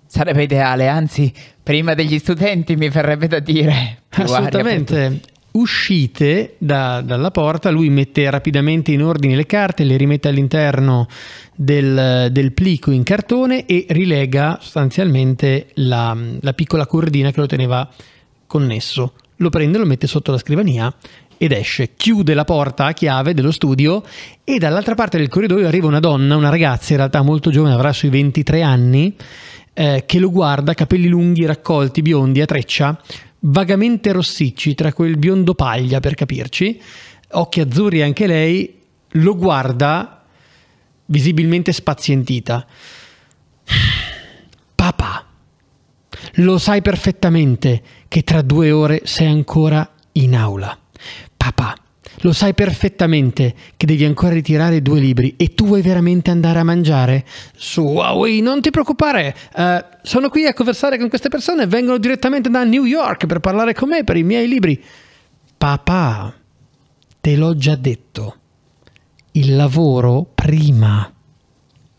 Sarebbe ideale, anzi, prima degli studenti mi verrebbe da dire. Assolutamente uscite da, dalla porta, lui mette rapidamente in ordine le carte, le rimette all'interno del, del plico in cartone e rilega sostanzialmente la, la, piccola cordina che lo teneva connesso. Lo prende, lo mette sotto la scrivania ed esce, chiude la porta a chiave dello studio e dall'altra parte del corridoio arriva una donna, una ragazza in realtà molto giovane, avrà sui 23 anni, eh, che lo guarda, capelli lunghi, raccolti, biondi, a treccia, vagamente rossicci, tra quel biondo paglia per capirci, occhi azzurri anche lei, lo guarda visibilmente spazientita. Papà, lo sai perfettamente che tra due ore sei ancora in aula. Papà, lo sai perfettamente che devi ancora ritirare due libri e tu vuoi veramente andare a mangiare? Su Huawei, non ti preoccupare, uh, sono qui a conversare con queste persone, vengono direttamente da New York per parlare con me per i miei libri. Papà, te l'ho già detto, il lavoro prima.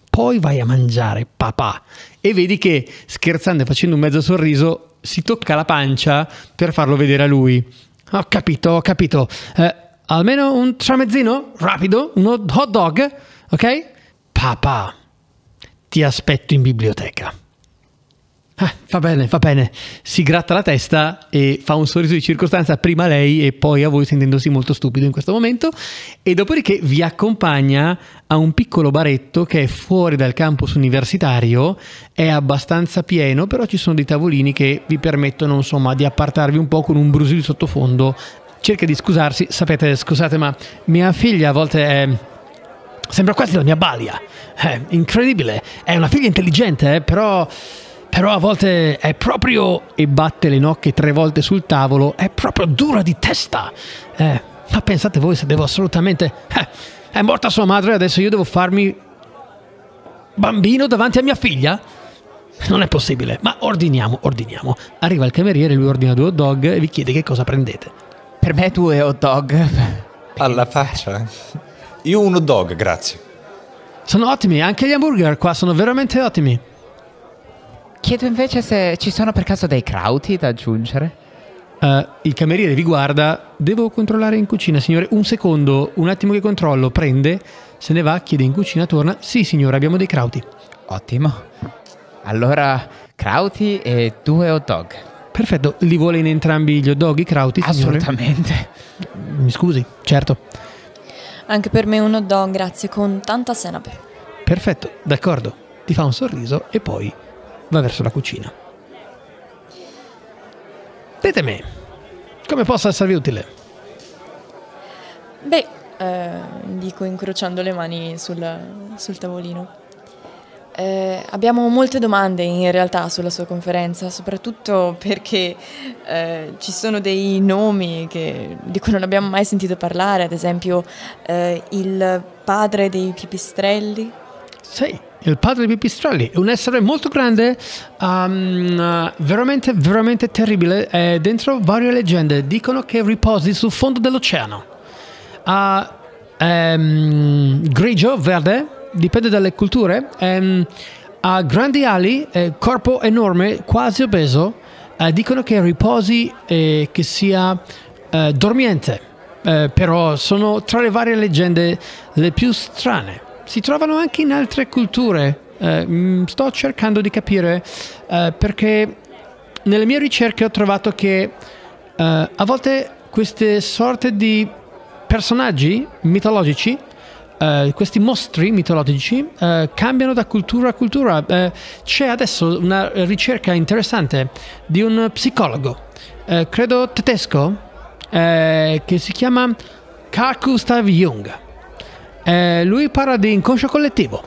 poi vai a mangiare papà. E vedi che scherzando e facendo un mezzo sorriso si tocca la pancia per farlo vedere a lui. Ho capito, ho capito. Eh, almeno un tramezzino rapido, uno hot dog, ok? Papà, ti aspetto in biblioteca. Ah, va bene, va bene. Si gratta la testa e fa un sorriso di circostanza prima a lei e poi a voi sentendosi molto stupido in questo momento e dopodiché vi accompagna a un piccolo baretto che è fuori dal campus universitario, è abbastanza pieno, però ci sono dei tavolini che vi permettono insomma di appartarvi un po' con un brusio di sottofondo. Cerca di scusarsi, sapete, scusate, ma mia figlia a volte è sembra quasi la mia balia. È incredibile, è una figlia intelligente, eh, però però a volte è proprio, e batte le nocche tre volte sul tavolo, è proprio dura di testa. Eh, ma pensate voi se devo assolutamente... Eh, è morta sua madre e adesso io devo farmi bambino davanti a mia figlia? Non è possibile, ma ordiniamo, ordiniamo. Arriva il cameriere, lui ordina due hot dog e vi chiede che cosa prendete. Per me due hot dog. Alla faccia. Io un hot dog, grazie. Sono ottimi, anche gli hamburger qua sono veramente ottimi. Chiedo invece se ci sono per caso dei crauti da aggiungere. Uh, il cameriere vi guarda, devo controllare in cucina, signore. Un secondo, un attimo che controllo. Prende, se ne va, chiede in cucina, torna. Sì, signore, abbiamo dei crauti. Ottimo. Allora, crauti e due hot dog. Perfetto, li vuole in entrambi gli hot dog, i crauti, signore? Assolutamente. Mi scusi, certo. Anche per me un hot dog, grazie, con tanta senape. Perfetto, d'accordo. Ti fa un sorriso e poi va verso la cucina. Ditemi, come posso esservi utile? Beh, eh, dico incrociando le mani sul, sul tavolino. Eh, abbiamo molte domande in realtà sulla sua conferenza, soprattutto perché eh, ci sono dei nomi che, di cui non abbiamo mai sentito parlare, ad esempio eh, il padre dei pipistrelli. Sì, il padre di Pipistrelli è un essere molto grande, um, veramente, veramente terribile. È dentro varie leggende dicono che riposi sul fondo dell'oceano. Ha um, grigio, verde, dipende dalle culture. Um, ha grandi ali, eh, corpo enorme, quasi obeso. Eh, dicono che riposi e che sia eh, dormiente. Eh, però sono tra le varie leggende le più strane si trovano anche in altre culture. Eh, mm, sto cercando di capire perché nelle mie ricerche ho trovato che a volte queste sorte di personaggi mitologici, eh, questi mostri mitologici, eh, cambiano da cultura a cultura. Eh, c'è adesso una ricerca interessante di un psicologo, credo tedesco, che si chiama Carl Gustav Jung eh, lui parla di inconscio collettivo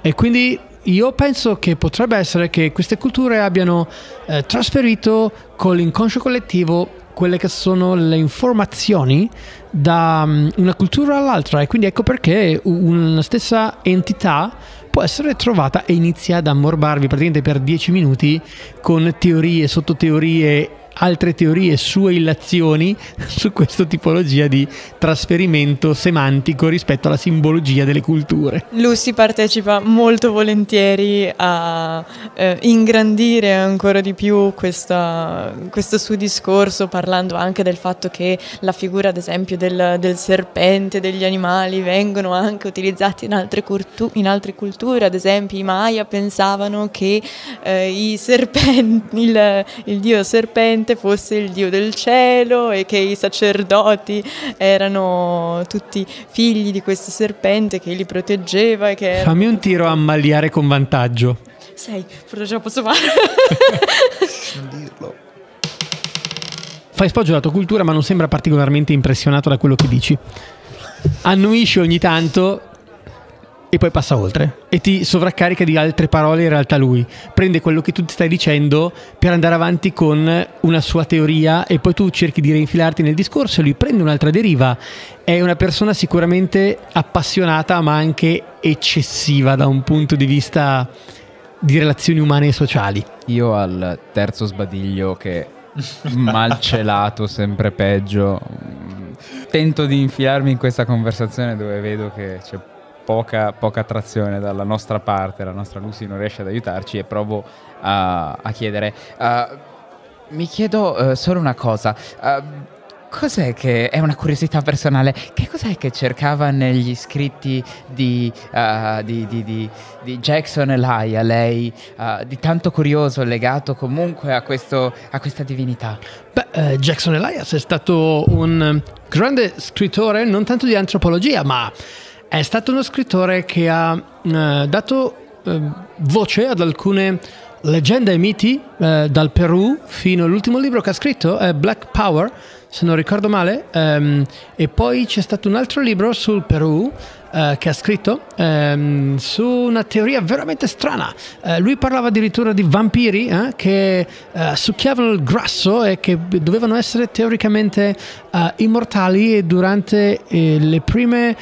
e quindi io penso che potrebbe essere che queste culture abbiano eh, trasferito con l'inconscio collettivo quelle che sono le informazioni da um, una cultura all'altra. E quindi ecco perché una stessa entità può essere trovata e inizia ad ammorbarvi praticamente per 10 minuti con teorie, sottoteorie altre teorie sue illazioni su questa tipologia di trasferimento semantico rispetto alla simbologia delle culture. Lucy partecipa molto volentieri a eh, ingrandire ancora di più questa, questo suo discorso parlando anche del fatto che la figura ad esempio del, del serpente, degli animali vengono anche utilizzati in altre, cultu- in altre, culture, ad esempio i Maya pensavano che eh, serpenti, il, il dio serpente probabilmente fosse il dio del cielo e che i sacerdoti erano tutti figli di questo serpente che li proteggeva e che. Fammi un tiro a magliare con vantaggio. Sei, forse ce la posso fare. non dirlo. Fai spoggio alla tua cultura ma non sembra particolarmente impressionato da quello che dici. Annuisci ogni tanto e poi passa oltre. E ti sovraccarica di altre parole in realtà lui. Prende quello che tu ti stai dicendo per andare avanti con una sua teoria e poi tu cerchi di reinfilarti nel discorso e lui prende un'altra deriva. È una persona sicuramente appassionata ma anche eccessiva da un punto di vista di relazioni umane e sociali. Io al terzo sbadiglio che malcelato sempre peggio tento di infilarmi in questa conversazione dove vedo che c'è poca, poca attrazione dalla nostra parte, la nostra Lucy non riesce ad aiutarci e provo a, a chiedere. Uh, mi chiedo uh, solo una cosa. Uh, Cos'è che è una curiosità personale? Che cos'è che cercava negli scritti di, uh, di, di, di Jackson e Laia, lei, uh, di tanto curioso, legato comunque a, questo, a questa divinità? Beh, eh, Jackson Elias è stato un grande scrittore, non tanto di antropologia, ma è stato uno scrittore che ha eh, dato eh, voce ad alcune leggende e miti eh, dal Perù fino all'ultimo libro che ha scritto, Black Power se non ricordo male, um, e poi c'è stato un altro libro sul Perù uh, che ha scritto um, su una teoria veramente strana. Uh, lui parlava addirittura di vampiri eh, che uh, succhiavano il grasso e che dovevano essere teoricamente immortali e durante eh, le prime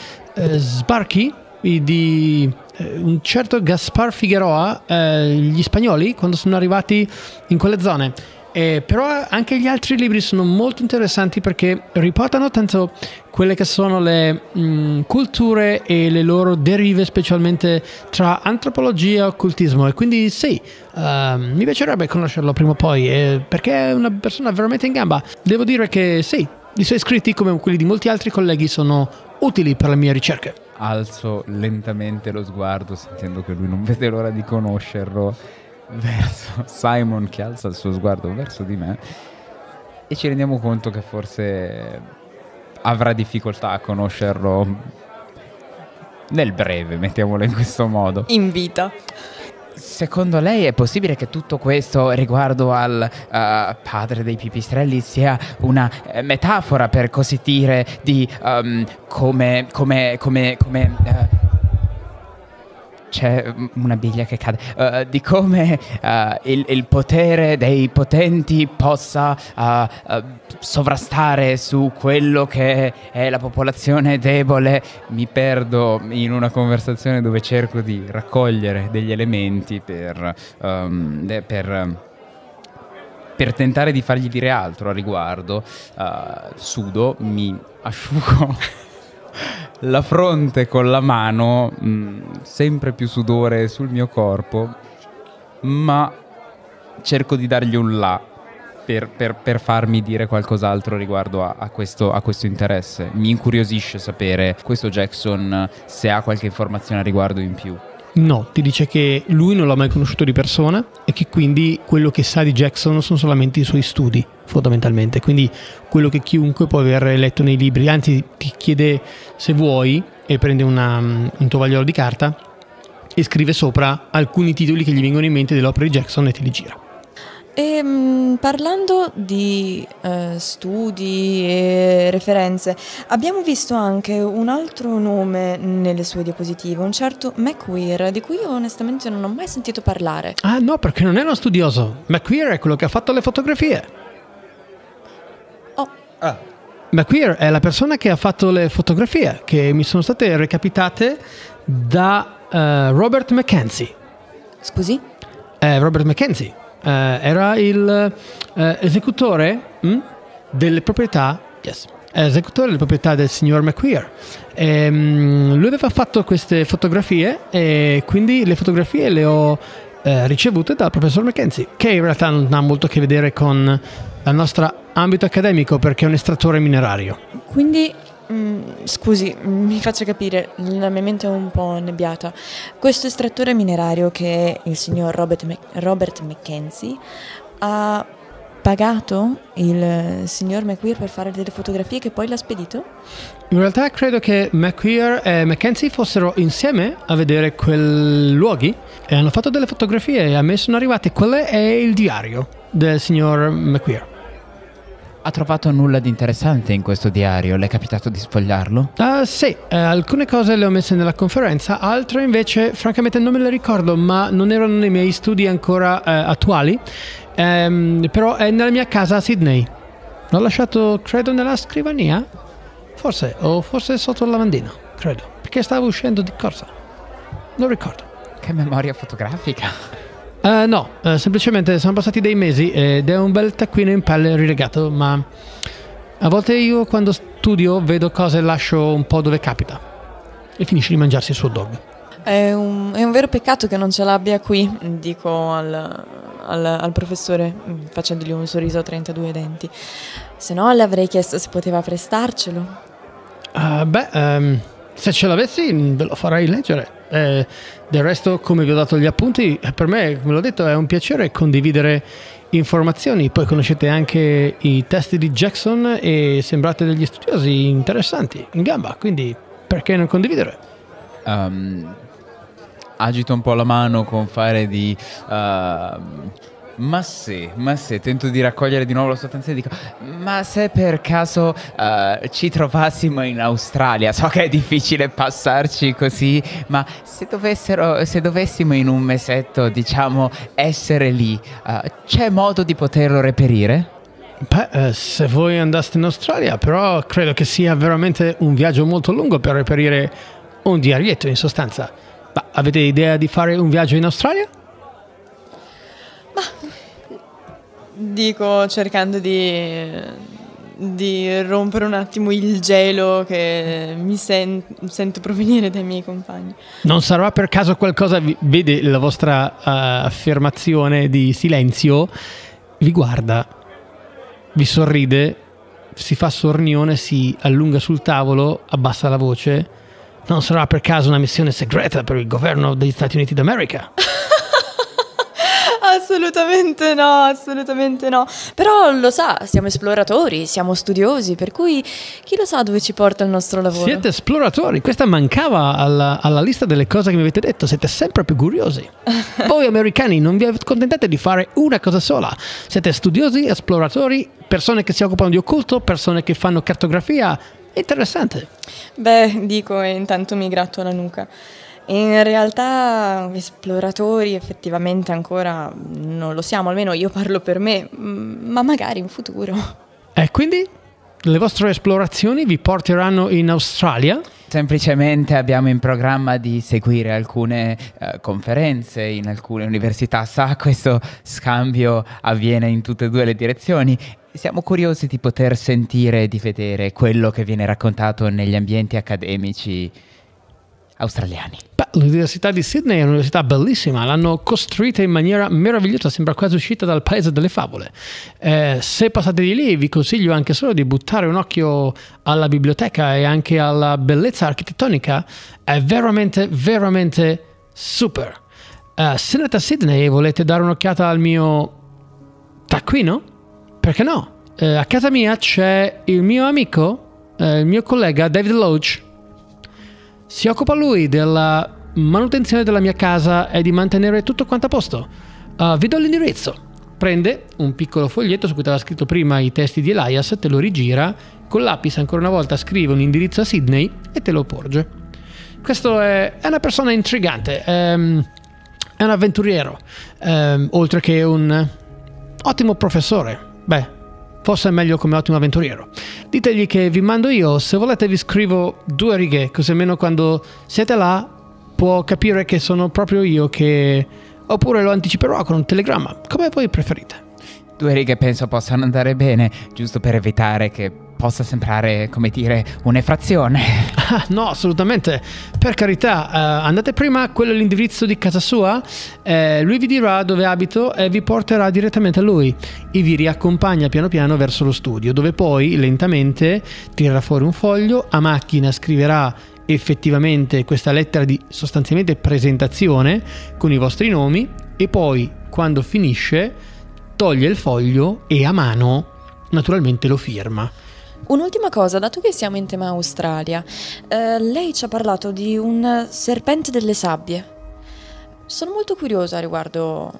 sbarchi di un certo Gaspar Figueroa, gli spagnoli, quando sono arrivati in quelle zone eh, però anche gli altri libri sono molto interessanti perché riportano tanto quelle che sono le mh, culture e le loro derive, specialmente tra antropologia e occultismo. E quindi sì, uh, mi piacerebbe conoscerlo prima o poi, eh, perché è una persona veramente in gamba. Devo dire che sì, i suoi scritti, come quelli di molti altri colleghi, sono utili per le mie ricerche. Alzo lentamente lo sguardo, sentendo che lui non vede l'ora di conoscerlo verso Simon che alza il suo sguardo verso di me e ci rendiamo conto che forse avrà difficoltà a conoscerlo nel breve, mettiamolo in questo modo. In vita. Secondo lei è possibile che tutto questo riguardo al uh, padre dei pipistrelli sia una eh, metafora, per così dire, di um, come, come, come, come uh, c'è una biglia che cade, uh, di come uh, il, il, potere dei potenti possa uh, sovrastare su quello che è la popolazione debole. Mi perdo in una conversazione dove cerco di raccogliere degli elementi per, um, de, per per tentare di fargli dire altro a riguardo, sudo, mi asciugo la fronte con la mano, mh, mm, sempre più sudore sul mio corpo, ma cerco di dargli un là per, per, per farmi dire qualcos'altro riguardo a, a, questo, a, questo, interesse. Mi incuriosisce sapere questo Jackson se ha qualche informazione a riguardo in più. No, ti dice che lui non l'ha mai conosciuto di persona e che quindi quello che sa di Jackson sono solamente i suoi studi, fondamentalmente. Quindi quello che chiunque può aver letto nei libri, anzi ti chiede se vuoi e prende una, un tovagliolo di carta e scrive sopra alcuni titoli che gli vengono in mente delle opere di Jackson e te li gira. E, ehm, parlando di eh, studi e referenze, abbiamo visto anche un altro nome nelle sue diapositive, un certo McQueer, di cui io onestamente non ho mai sentito parlare. Ah no, perché non è uno studioso. McQueer è quello che ha fatto le fotografie. Ah. McQueer è la persona che ha fatto le fotografie, che mi sono state recapitate da uh, Robert Mackenzie. Scusi? Eh, Robert Mackenzie eh, era il eh, esecutore mh, hm, delle proprietà, yes, esecutore delle proprietà del signor McQueer. E, hm, lui aveva fatto queste fotografie e quindi le fotografie le ho eh, ricevute dal professor Mackenzie, che in realtà non ha molto a che vedere con il nostro ambito accademico perché è un estrattore minerario. Quindi Mm, scusi, mi faccia capire, la mia mente è un po' nebbiata. Questo estrattore minerario che è il signor Robert, Robert Mackenzie ha pagato il signor McQueer per fare delle fotografie che poi l'ha spedito? In realtà credo che McQueer e Mackenzie fossero insieme a vedere quei luoghi e hanno fatto delle fotografie e a me sono arrivate. Qual è il diario del signor McQueer? Ha trovato nulla di interessante in questo diario? Le è capitato di sfogliarlo? Uh, sì, uh, alcune cose le ho messe nella conferenza, altre invece francamente non me le ricordo, ma non erano nei miei studi ancora uh, attuali. Um, però è nella mia casa a Sydney. L'ho lasciato, credo, nella scrivania. Forse, o forse sotto il lavandino, credo. Perché stavo uscendo di corsa. Non ricordo. Che memoria fotografica. Uh, no, uh, semplicemente sono passati dei mesi ed è un bel taccuino in pelle rilegato, ma a volte io quando studio vedo cose e lascio un po' dove capita. e finisce di mangiarsi il suo dog. È un, è un vero peccato che non ce l'abbia qui, dico al, al, al professore, facendogli un sorriso a 32 denti. Se no le avrei chiesto se poteva prestarcelo. Uh, beh, um, se ce l'avessi ve lo farei leggere. Eh, del resto, come vi ho dato gli appunti, per me, come l'ho detto, è un piacere condividere informazioni. Poi conoscete anche i testi di Jackson e sembrate degli studiosi interessanti, in gamba, quindi perché non condividere? Um, agito un po' la mano con fare di... Uh, ma sì, ma sì, tento di raccogliere di nuovo la attenzione e dico, ma se per caso uh, ci trovassimo in Australia, so che è difficile passarci così, ma se, se dovessimo in un mesetto, diciamo, essere lì, uh, c'è modo di poterlo reperire? Beh, eh, se voi andaste in Australia, però credo che sia veramente un viaggio molto lungo per reperire un diarietto in sostanza. Ma avete idea di fare un viaggio in Australia? Ma dico cercando di, di rompere un attimo il gelo che mi sen- sento provenire dai miei compagni. Non sarà per caso qualcosa, vede la vostra uh, affermazione di silenzio, vi guarda, vi sorride, si fa sornione, si allunga sul tavolo, abbassa la voce. Non sarà per caso una missione segreta per il governo degli Stati Uniti d'America? assolutamente no, assolutamente no. Però lo sa, siamo esploratori, siamo studiosi, per cui chi lo sa dove ci porta il nostro lavoro. Siete esploratori, questa mancava alla, alla lista delle cose che mi avete detto, siete sempre più curiosi. Voi americani non vi accontentate di fare una cosa sola, siete studiosi, esploratori, persone che si occupano di occulto, persone che fanno cartografia. Interessante. Beh, dico e intanto mi gratto la nuca. In realtà esploratori effettivamente ancora non lo siamo, almeno io parlo per me, ma magari in futuro. E quindi le vostre esplorazioni vi porteranno in Australia? Semplicemente abbiamo in programma di seguire alcune uh, conferenze in alcune università. Sa, questo scambio avviene in tutte e due le direzioni. Siamo curiosi di poter sentire e di vedere quello che viene raccontato negli ambienti accademici australiani. Beh, l'Università di Sydney è un'università bellissima, l'hanno costruita in maniera meravigliosa, sembra quasi uscita dal paese delle favole. Eh, se passate di lì vi consiglio anche solo di buttare un occhio alla biblioteca e anche alla bellezza architettonica, è veramente, veramente super. Uh, se andate a Sydney e volete dare un'occhiata al mio taccuino, perché no? Uh, a casa mia c'è il mio amico, uh, il mio collega David Loach, si occupa lui della manutenzione della mia casa e di mantenere tutto quanto a posto. Uh, vi do l'indirizzo. Prende un piccolo foglietto su cui aveva scritto prima i testi di Elias, te lo rigira, con l'apis ancora una volta scrive un indirizzo a Sydney e te lo porge. Questo è, è una persona intrigante, è, ehm, è un avventuriero, è, oltre che un ottimo professore. Beh, forse è meglio come ottimo avventuriero. Ditegli che vi mando io, se volete vi scrivo due righe, così almeno quando siete là può capire che sono proprio io che... Oppure lo anticiperò con un telegramma, come voi preferite. Due righe penso possano andare bene, giusto per evitare che possa sembrare, come dire, un'effrazione. Ah, no, assolutamente. Per carità, uh, andate prima quello l'indirizzo di casa sua, eh, lui vi dirà dove abito e vi porterà direttamente a lui e vi riaccompagna piano piano verso lo studio, dove poi lentamente tirerà fuori un foglio, a macchina scriverà effettivamente questa lettera di sostanzialmente presentazione con i vostri nomi e poi quando finisce toglie il foglio e a mano naturalmente lo firma. Un'ultima cosa, dato che siamo in tema Australia, eh, lei ci ha parlato di un serpente delle sabbie. Sono molto curiosa riguardo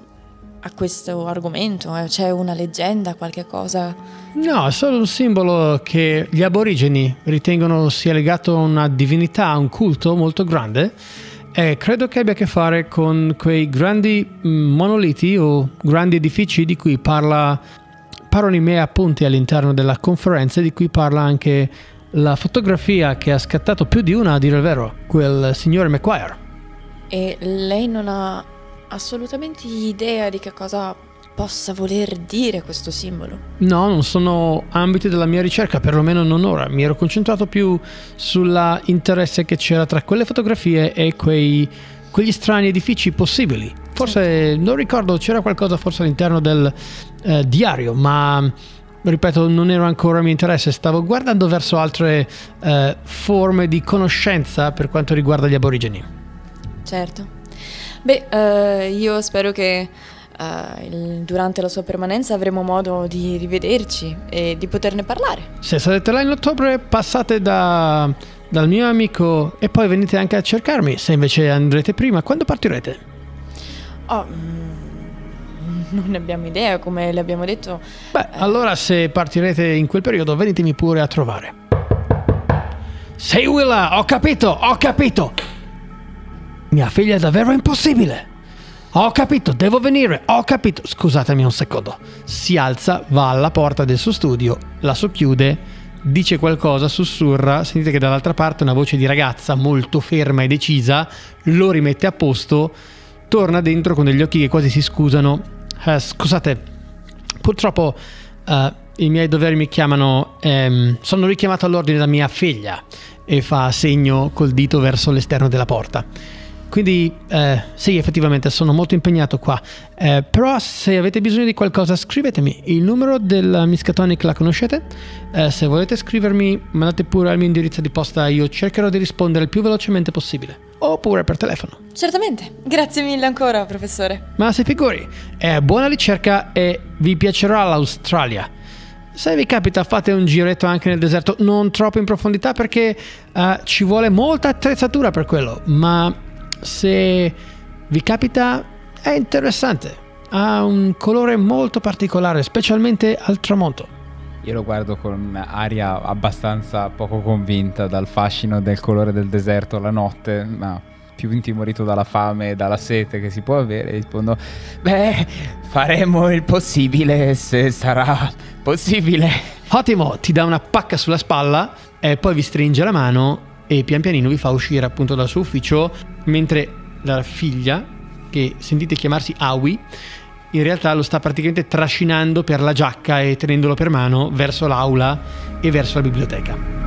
a questo argomento. Eh. C'è una leggenda, qualche cosa? No, è solo un simbolo che gli aborigeni ritengono sia legato a una divinità, a un culto molto grande. E credo che abbia a che fare con quei grandi mm, monoliti o grandi edifici di cui parla i miei appunti all'interno della conferenza di cui parla anche la fotografia che ha scattato più di una, a dire il vero, quel signore McQuire. E lei non ha assolutamente idea di che cosa possa voler dire questo simbolo? No, non sono ambiti della mia ricerca, perlomeno non ora. Mi ero concentrato più sull'interesse che c'era tra quelle fotografie e quei, quegli strani edifici possibili. Forse, non ricordo, c'era qualcosa forse all'interno del eh, diario, ma ripeto, non era ancora mio interesse. Stavo guardando verso altre eh, forme di conoscenza per quanto riguarda gli aborigeni. Certo. Beh, eh, io spero che Uh, il, durante la sua permanenza avremo modo di rivederci e di poterne parlare. Se sarete là in ottobre, passate da, dal mio amico e poi venite anche a cercarmi. Se invece andrete prima, quando partirete? Oh, mm, non ne abbiamo idea, come le abbiamo detto. Beh, eh. allora se partirete in quel periodo, venitemi pure a trovare. Sei Willa, ho capito, ho capito. Mia figlia è davvero impossibile. Ho capito, devo venire, ho capito. Scusatemi un secondo. Si alza, va alla porta del suo studio, la socchiude, dice qualcosa, sussurra, sentite che dall'altra parte una voce di ragazza molto ferma e decisa, lo rimette a posto, torna dentro con degli occhi che quasi si scusano. Eh, scusate, purtroppo eh, i miei doveri mi chiamano, ehm, sono richiamato all'ordine da mia figlia e fa segno col dito verso l'esterno della porta. Quindi eh, sì, effettivamente sono molto impegnato qua. Eh, però se avete bisogno di qualcosa scrivetemi. Il numero del Miskatonic la conoscete? Eh, se volete scrivermi mandate pure al mio indirizzo di posta, io cercherò di rispondere il più velocemente possibile. Oppure per telefono. Certamente. Grazie mille ancora, professore. Ma si figuri. buona ricerca e vi piacerà l'Australia. Se vi capita fate un giretto anche nel deserto, non troppo in profondità perché uh, ci vuole molta attrezzatura per quello, ma se vi capita è interessante, ha un colore molto particolare, specialmente al tramonto. Io lo guardo con aria abbastanza poco convinta dal fascino del colore del deserto la notte, ma più intimorito dalla fame e dalla sete che si può avere, rispondo: Beh, faremo il possibile se sarà possibile. Ottimo, ti dà una pacca sulla spalla e poi vi stringe la mano e pian pianino vi fa uscire appunto dal suo ufficio mentre la figlia, che sentite chiamarsi Awi, in realtà lo sta praticamente trascinando per la giacca e tenendolo per mano verso l'aula e verso la biblioteca.